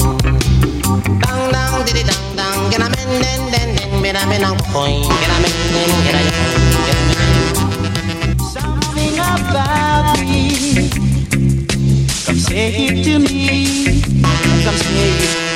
Dang dang diddy dang dang get a men den den den bena bena mo coin get a men den get a coin a Something about me. Come say it to me. Come say it.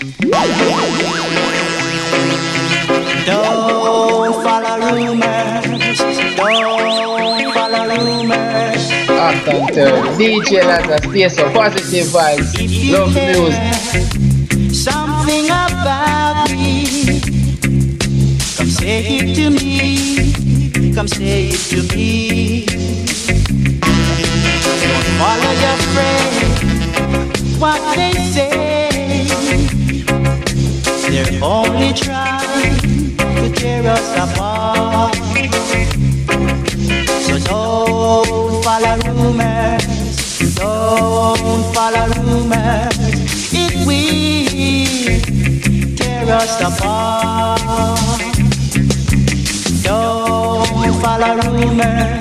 Don't follow rumors. Don't follow rumors. DJ Lazarus, stay so positive vibes. Love music. Something about me. Come say it to me. Come say it to me. Don't follow your friends. What they say. They're only trying to tear us apart. So don't follow rumors. Don't follow rumors. It will tear us apart. Don't follow rumors.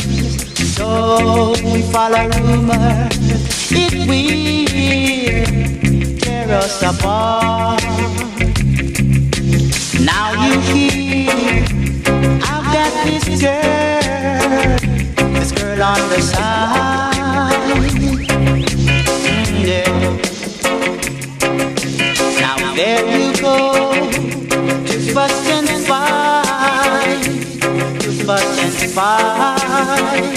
Don't follow rumors, it will tear us apart. Now you hear, I've got this girl, this girl on the side. Yeah. Now there you go, to fuss and fight, to fuss and fight.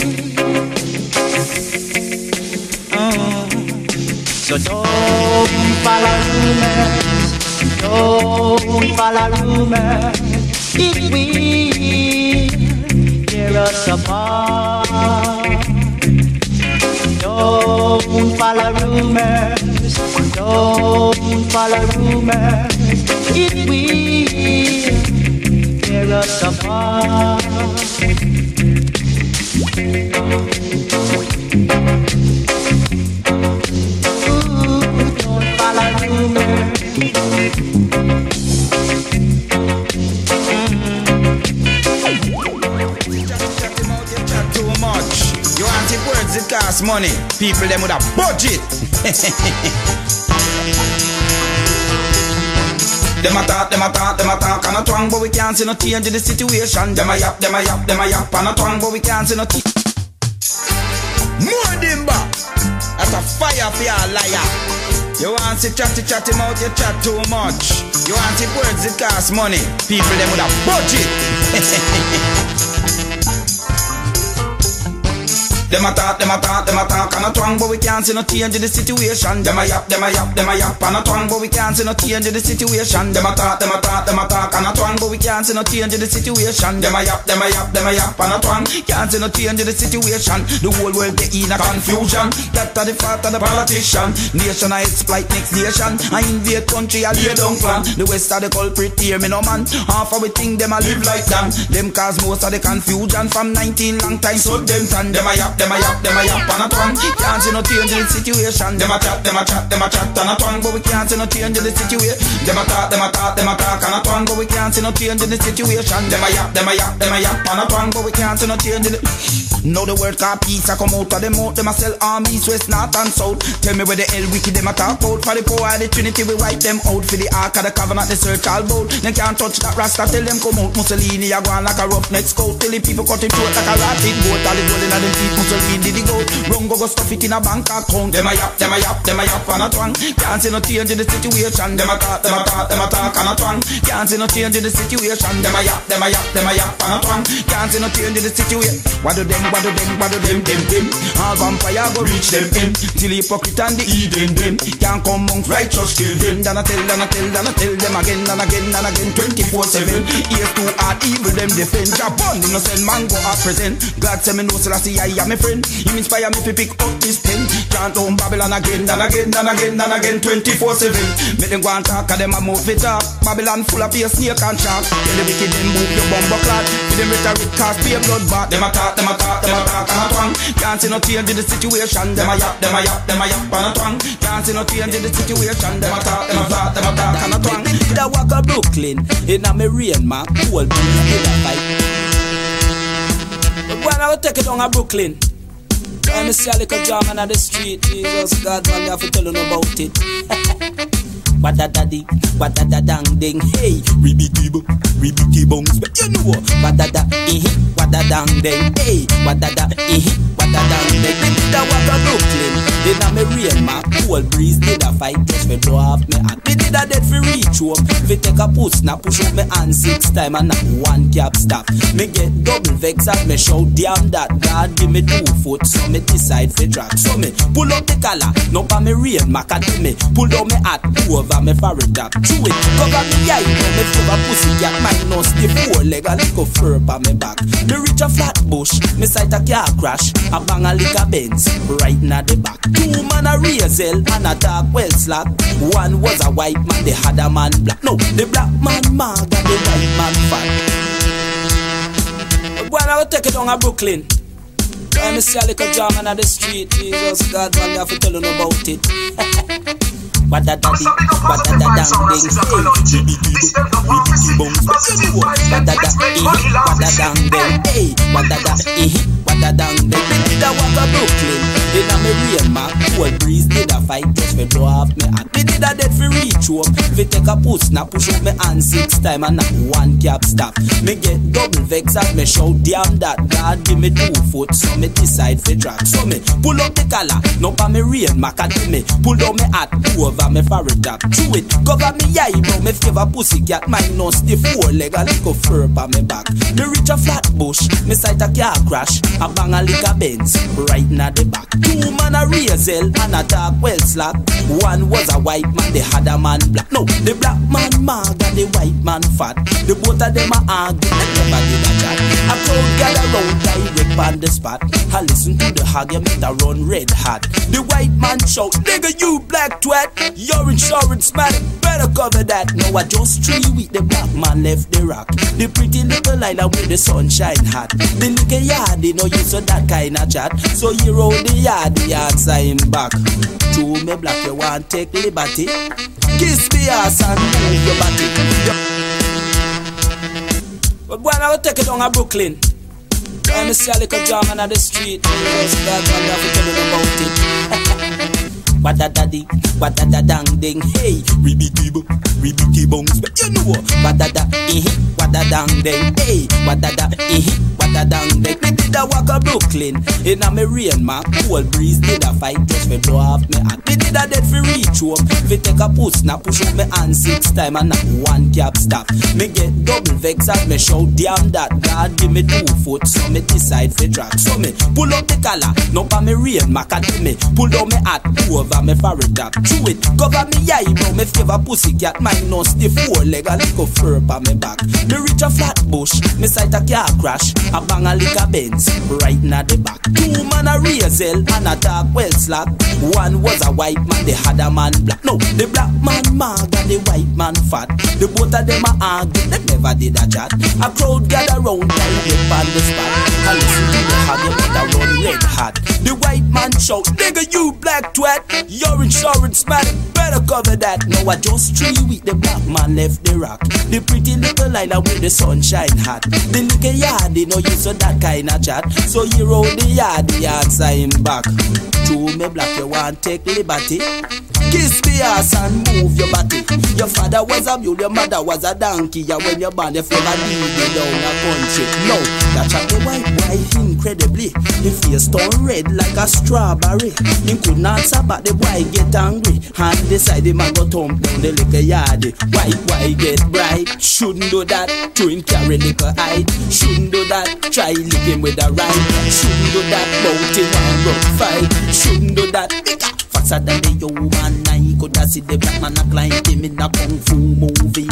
Mm. So don't follow don't follow rumors. It will tear us apart. Don't follow rumors, don't follow rumors. It will tear us apart. Money. People them with a budget. Them a talk, them a talk, them a talk and a twang, but we can't see no change in the situation. Them a yap, them a yap, them a yap and a twang, but we can't see no tea. More dimba. That's a fire for your liar. You want to chatty chatty mouth, you chat too much. You want it words, it costs money. People them with a budget. *laughs* Them a talk, them a talk, them a talk and a twang, but we can't see no change in the situation. Them a yap, them a yap, them a yap and a twang, but we can't see no change in the situation. Them a talk, them a talk, them a talk and a twang, but we can't see no change in the situation. Them a yap, them a yap, them a yap and a twang, can't see no change in the situation. The whole world get in a confusion. That a the fault of the politician. Nation I exploit next nation. I invade country, I lay down plan. The west of the culprit here, me no man. Half of we think them a live like them. Them cause most of the confusion from 19 long time. So them tan, them a yap, them a yap, them a yap and a twang. Can't see no change in the situation. Them a chat, them a chat, them a chat and a twang, but we can't see no change in the situation. Them a talk, them a talk, them a talk and a twang, but we can't see no change in the situation. Them a yap, them a yap, them a yap and a twang, but we can't see no change in the. *sniffs* Now the word called peace I come out of them out. Them a sell armies west, north and south. Tell me where the hell wicked them a talk out. For the poor the Trinity we wipe them out. For the ark of the covenant the search all bout. They can't touch that rasta tell them come out. Mussolini a go on like a roughneck scout. Till the people cut him throat like a ratted goat. All the gold in them feet Mussolini did the goat. Wrong go go stuff it in a bank account. Them a yap, them a yap, them a yap and a twang. Can't see no change in the situation. Them a talk, them a talk, them a talk and a twang. Can't see no change in the situation. Them a yap, them a yap, them a yap and a twang. Can't see no change in the situation. What do them, what do them, what do them, them, them. All vampire go reach them in. Till hypocrite and the Eden them. Can't come amongst righteous kill them. Then I tell, then I tell, then I tell them again and again and again. 24-7. Ears too hard, evil them defend. Japan, innocent man go up present. Glad say me know Selassie I am my friend. Him inspire me to pick up this pen. Chant on Babylon again and again and again and again 24-7. Make them go and talk, and them a move it up. Babylon full of fear, snake and shark. Tell the wicked them move your bumbo clad. Feed them rhetoric, cast pay blood bath. Them a talk, them a talk, them a talk and a twang. Can't see no change in the situation. Them a yap, them a yap, them a yap and a twang. Can't see no change in the situation. Them a talk, them a talk, them a talk and a twang. Did I walk a Brooklyn in a me rain, man? Cool breeze, did I fight? When I take it down a Brooklyn. When me see a little jam on the street, Jesus God, man, I have to tell you about it. *laughs* What da da ding, what da da dang ding, hey, ribbity boo, ribbity bones, but you know what? Da eh, what da dang ding, hey, what da eh, what da dang ding. Me did a walk a Brooklyn, in a me rain, my cool breeze did a fight. Just for draw off me. Me did a dead for reach home, fi take a push, now push up me hand six time and not one cap stop. Me get double vex at me shout damn that God give me two foot, so me decide fi drop. So me pull up the collar, no pa me rain, macademy, pull down me hat, two over me forehead drop. Chew it, cover me eye, now me a pussy cat minus the four leg a little fur pa me back. Me reach a Flatbush, me sight a car crash, a bang a lick a Benz right na the back. Two man a razel and a dark well slack. One was a white man, the other man black. No, the black man mag and the white man fat. When I go take it down a Brooklyn. When me see a little jam on the street, Jesus God, man, I have to tell you about it. What da da di, what da da dang ding, hey, jibby, jibby bones, what da da eh, what da dang ding, hey, what da da Wada dang dang. Me did a walk a Brooklyn. In a me rain mark, cold breeze did a fight just for blow off me hat. Me did a dead for reach home. Fi take a push, now push up me hand six time and not one cap stop. Me get double vex as me shout damn that God give me two foot, so me decide fi drag. So me pull up the collar, no pa me rain mark at me. Pull down me hat, over me forehead drop. Chew it, cover me eye, bro. Me favor pussy cat, minus the four leg a little fur pa me back. Me reach a Flatbush, me sight a car crash, a bang a lick a Benz right na the back. Two man a razel and a talk well slack. One was a white man, the other man black. No, the black man mag and the white man fat. The both of them a argue, they never did a chat. A crowd gather round direct on the spot. I listen to the argument a run red hot. The white man shout, nigga you black twat, your insurance man better cover that. No, I just three week the black man left the rock. The pretty little island with the sunshine hot. The little yard, you know you so that kind of chat. So you roll the yard, the answer him back. To me black, you want take liberty. Kiss me ass and move your body. But when I go take it down to Brooklyn. When I see a little jam on the street, just that one that tell them about it. *laughs* Wada daddy, wada da dang ding, hey, bones, but you know, wada da, eh, wada dang ding, hey, wada da, eh, dang ding. Me did a walk a Brooklyn, in a me rain mark, cold breeze did a fight just for draw off me hat. Me did a dead for reach home, fi take a push, now push up me hand six time and not one cap stop. Me get double vex as me shout damn that God give me two foot, so me decide fi drag. So me pull up the collar, no pa me rain mark at me, pull down me hat, over me forehead drop. Chew it, cover me eye, bro, me favor pussy cat minus the four leg a little fur pa me back. Me reach a Flatbush, me sight a car crash, a bang a lick a Benz right na the back. Two man a razel and a talk well slack. One was a white man, the other man black. No, the black man mag and the white man fat. The both of them a argue, they never did a chat. A crowd gather round, direct on the spot. I listen to the a run red hot. The white man shout, nigga you black twat, your insurance man better cover that. No, I just three week the black man left the rock. The pretty little island with the sunshine hot. The little yard, you know you so that kind of chat. So you roll the yard, the answer him back. To me black, you want take liberty. Kiss me ass and move your body. Your father was a mule, your mother was a donkey. Yeah, when you're born, you never need you down a country. No, that chat the white boy incredibly. His face turn red like a strawberry. He could not stop, the boy get angry and decide him a go thump down the little yard. White boy get bright. Shouldn't do that. Him carry little height. Shouldn't do that. Try living with a right. Shouldn't do that. Him and rock fight. Shouldn't do that. Faster than the human I coulda see the black man a climb him in a kung fu movie.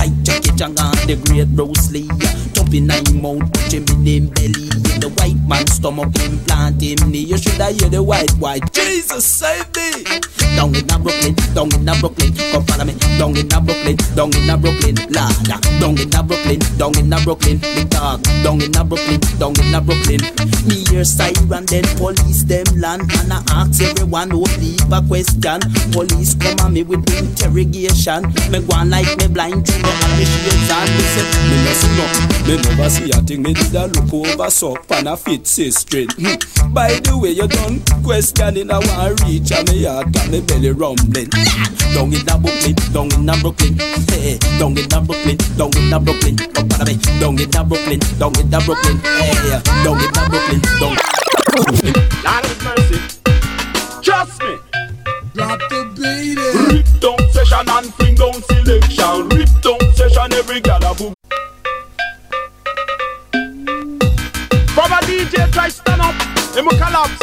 Like Jackie Chan and the great Bruce Lee yeah. Jumping in him mouth, touch him in him belly In the white man stomach, implant him knee You shoulda hear the white white Jesus save me Down in a Brooklyn, down in a Brooklyn Come follow me Down in a Brooklyn, down in a Brooklyn Lada Down in a Brooklyn, down in a Brooklyn Big dog Down in a Brooklyn, down in a Brooklyn Me hear siren then police them land And I ask everyone who leave a question. Police come at me with interrogation. Me go on like me blind to and me and me say Me no see nothing, me never see a thing. Me did a look over so and a fit say straight hmm. By the way you done questioning I want reach and me heart and me belly rumbling. Down in a Brooklyn, down in a Brooklyn. Hey, down in a Brooklyn, down in a Brooklyn. Come on me, down in a Brooklyn, down in a Brooklyn. Hey, down in a Brooklyn, down Lord of mercy, trust me. Drop the beat Rip down session and fling down selection. Rip down session, every gal a book. From a DJ try stand up, him will collapse.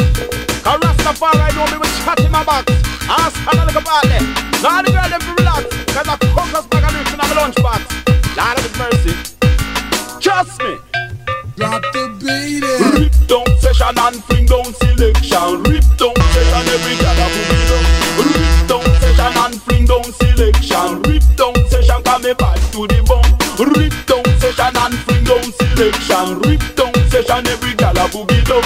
Cause Rastafari know me with chat in my back. Ask a little about there. Now the girl them to relax. Cause I focus back and in my lunchbox. Lord of his mercy. Trust me. Drop the beat Rip down session and fling down selection. Rip down every gal a boogie down. Rip down session and fling down selection. Rip down session, come me back to the bone. Rip down session and fling down selection. Rip down session, every gal a boogie down.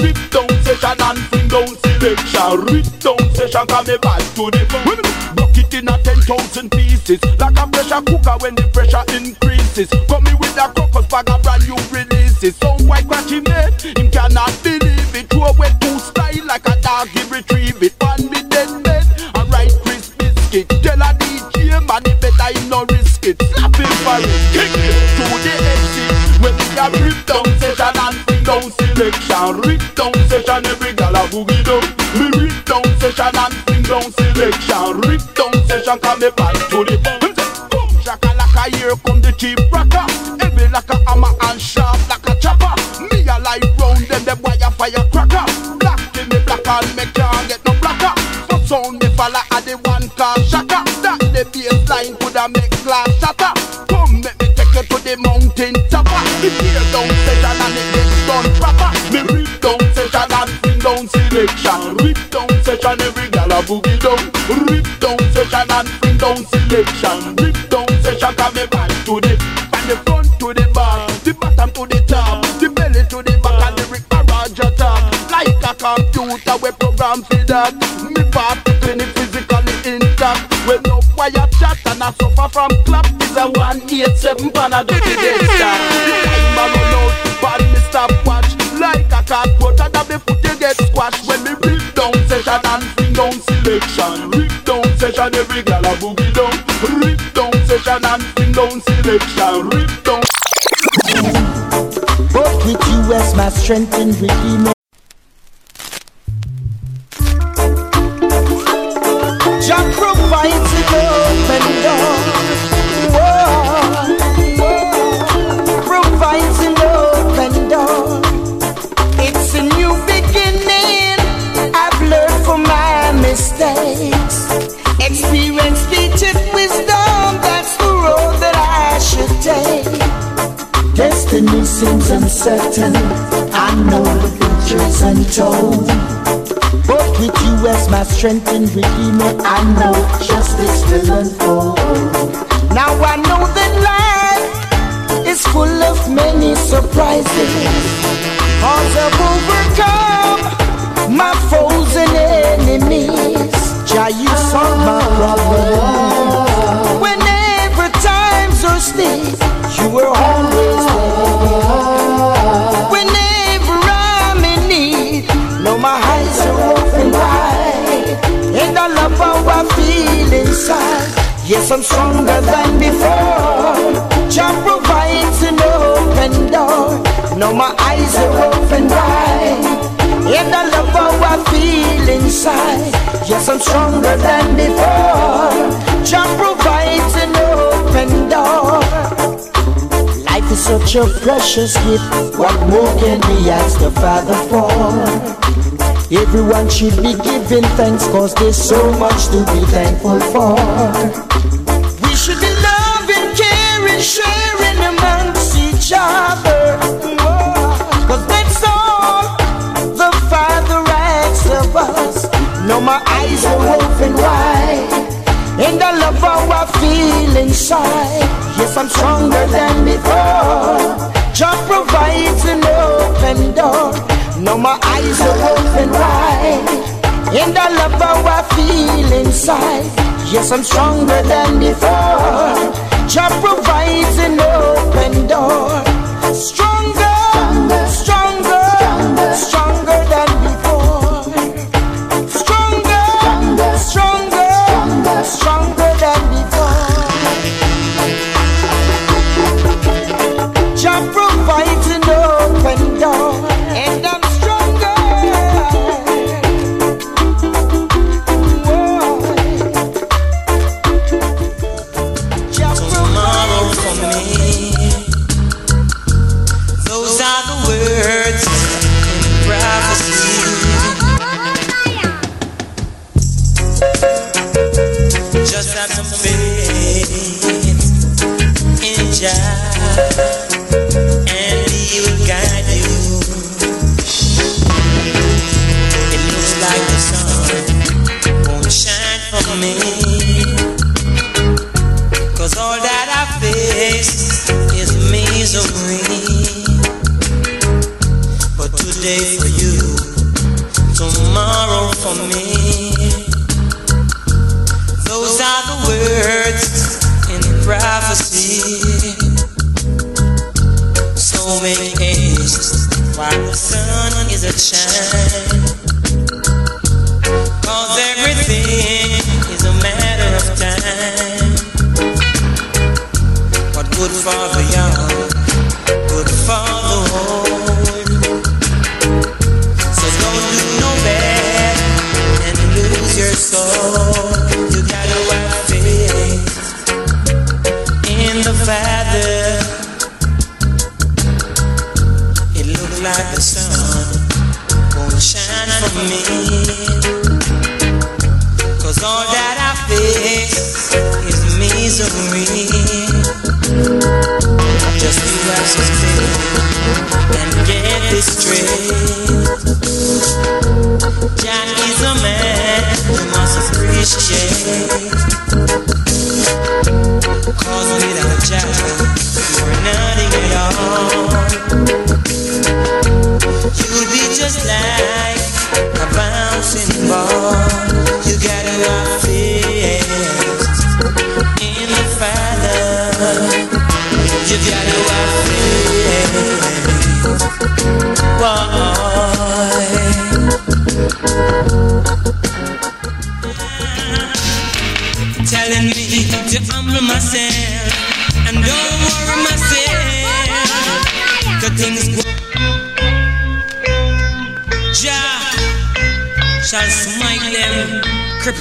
Rip down session and fling down selection. Rip down session, come me back to the bone. Bucket in a ten thousand pieces, like a pressure cooker when the pressure increase. pieces. Come me with a crocus bag of brand new releases. Some white crashy made, him cannot believe it. Throw away two style like a dog, he retrieve it. Pan me dead bed, a right crisp biscuit. Tell a DJ man, he better he no risk it. Slap him for it, kick it to the exit. When we a rip down session and bring down selection. Rip down session, every gal a boogie down. Me rip down session and bring down selection. Rip down session, come me back to the. Boom, shaka laka, here come the cheap in me can't get no blacker. So sound me falla at the one car shaka. That the baseline coulda make glass shatter. Come make me take you to the mountain topper. Me tear down session and it gets done proper. Me rip down session and bring down selection. Rip down session, every gal a boogie down. Rip down session and bring down selection. Rip down session, me back to the computer, we program for that. Me party clinic physically intact. When no wire chat and I suffer from clap is a 187 pan a dirty dead star. The time I run out, pan me stopwatch. Like a cockroach, and the foot you get squashed. When me rip down session and bring down selection. Rip down session, every gal a boogie down. Rip down session and bring down selection. Rip down. But with you as my strength and redeemer. Provides open door. Whoa, open door. It's a new beginning. I've learned from my mistakes. Experience teaches wisdom. That's the road that I should take. Destiny seems uncertain. I know the future's untold. But with you as my strength and redeemer, I know justice will unfold. Now I know that life is full of many surprises. Cause I've overcome my foes and enemies. Jah, you solve my problems. Whenever times are steep, you were always there. Whenever inside. Yes, I'm stronger than before. Jah provides an open door. Now my eyes are open wide. And I love I feel inside. Yes, I'm stronger than before. Jah provides an open door. Life is such a precious gift. What more can we ask the Father for? Everyone should be giving thanks cause there's so much to be thankful for. We should be loving, caring, sharing amongst each other. Cause that's all the Father asks of us. No, my eyes are open wide. And I love how I feel inside. Yes, I'm stronger than before. Jah provides an open door. Now my eyes are open wide. And I love how I feel inside. Yes, I'm stronger than before. Jah provides an open door. Stronger, stronger, stronger than Jah, and the sun is a shine.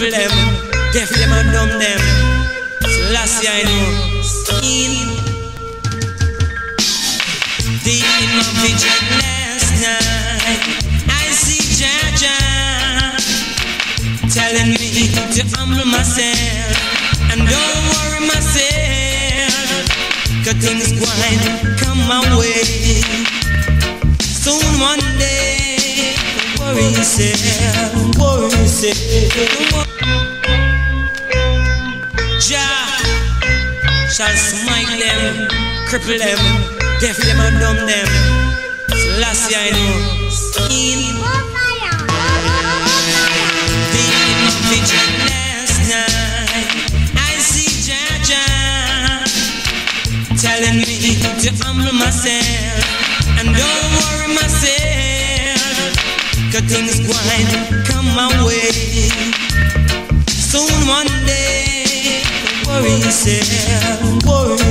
Cripple them, deaf them and dumb them. Cripple them, deaf them and them. Selassie I know. Last night, I see Jah telling me to humble myself and don't worry myself. Cause things going come my way. Soon one day, worry yourself, worry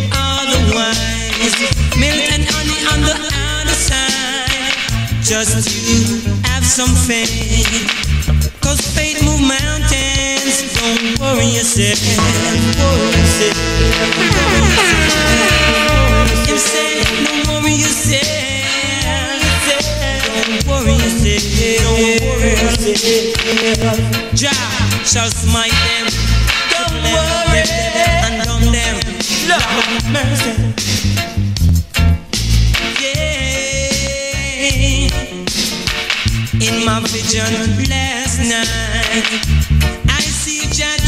Just you have some faith. Cause faith move mountains. Don't worry yourself. Worry yourself. Worry yourself. Don't worry yourself. Don't worry yourself. Don't worry yourself. Jah shall smite them. My vision last night, I see Jah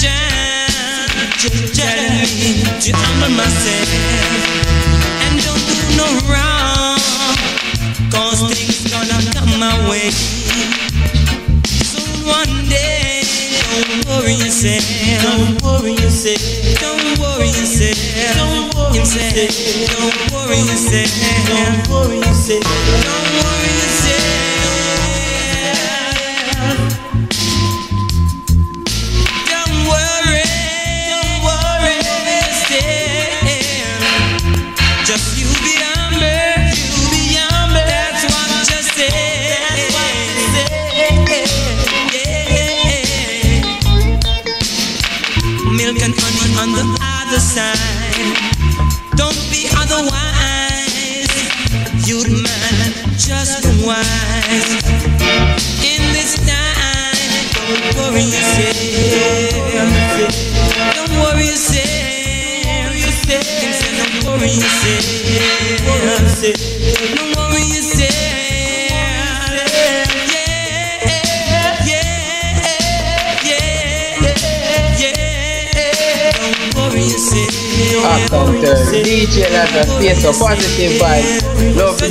telling me to humble myself and don't do no wrong, cause things gonna come my way. Soon one day, don't worry yourself, don't worry yourself, don't worry yourself, don't worry yourself, don't worry yourself, don't worry yourself, don't worry Accountant, DJ Lazarus, stay so positive vibes, love the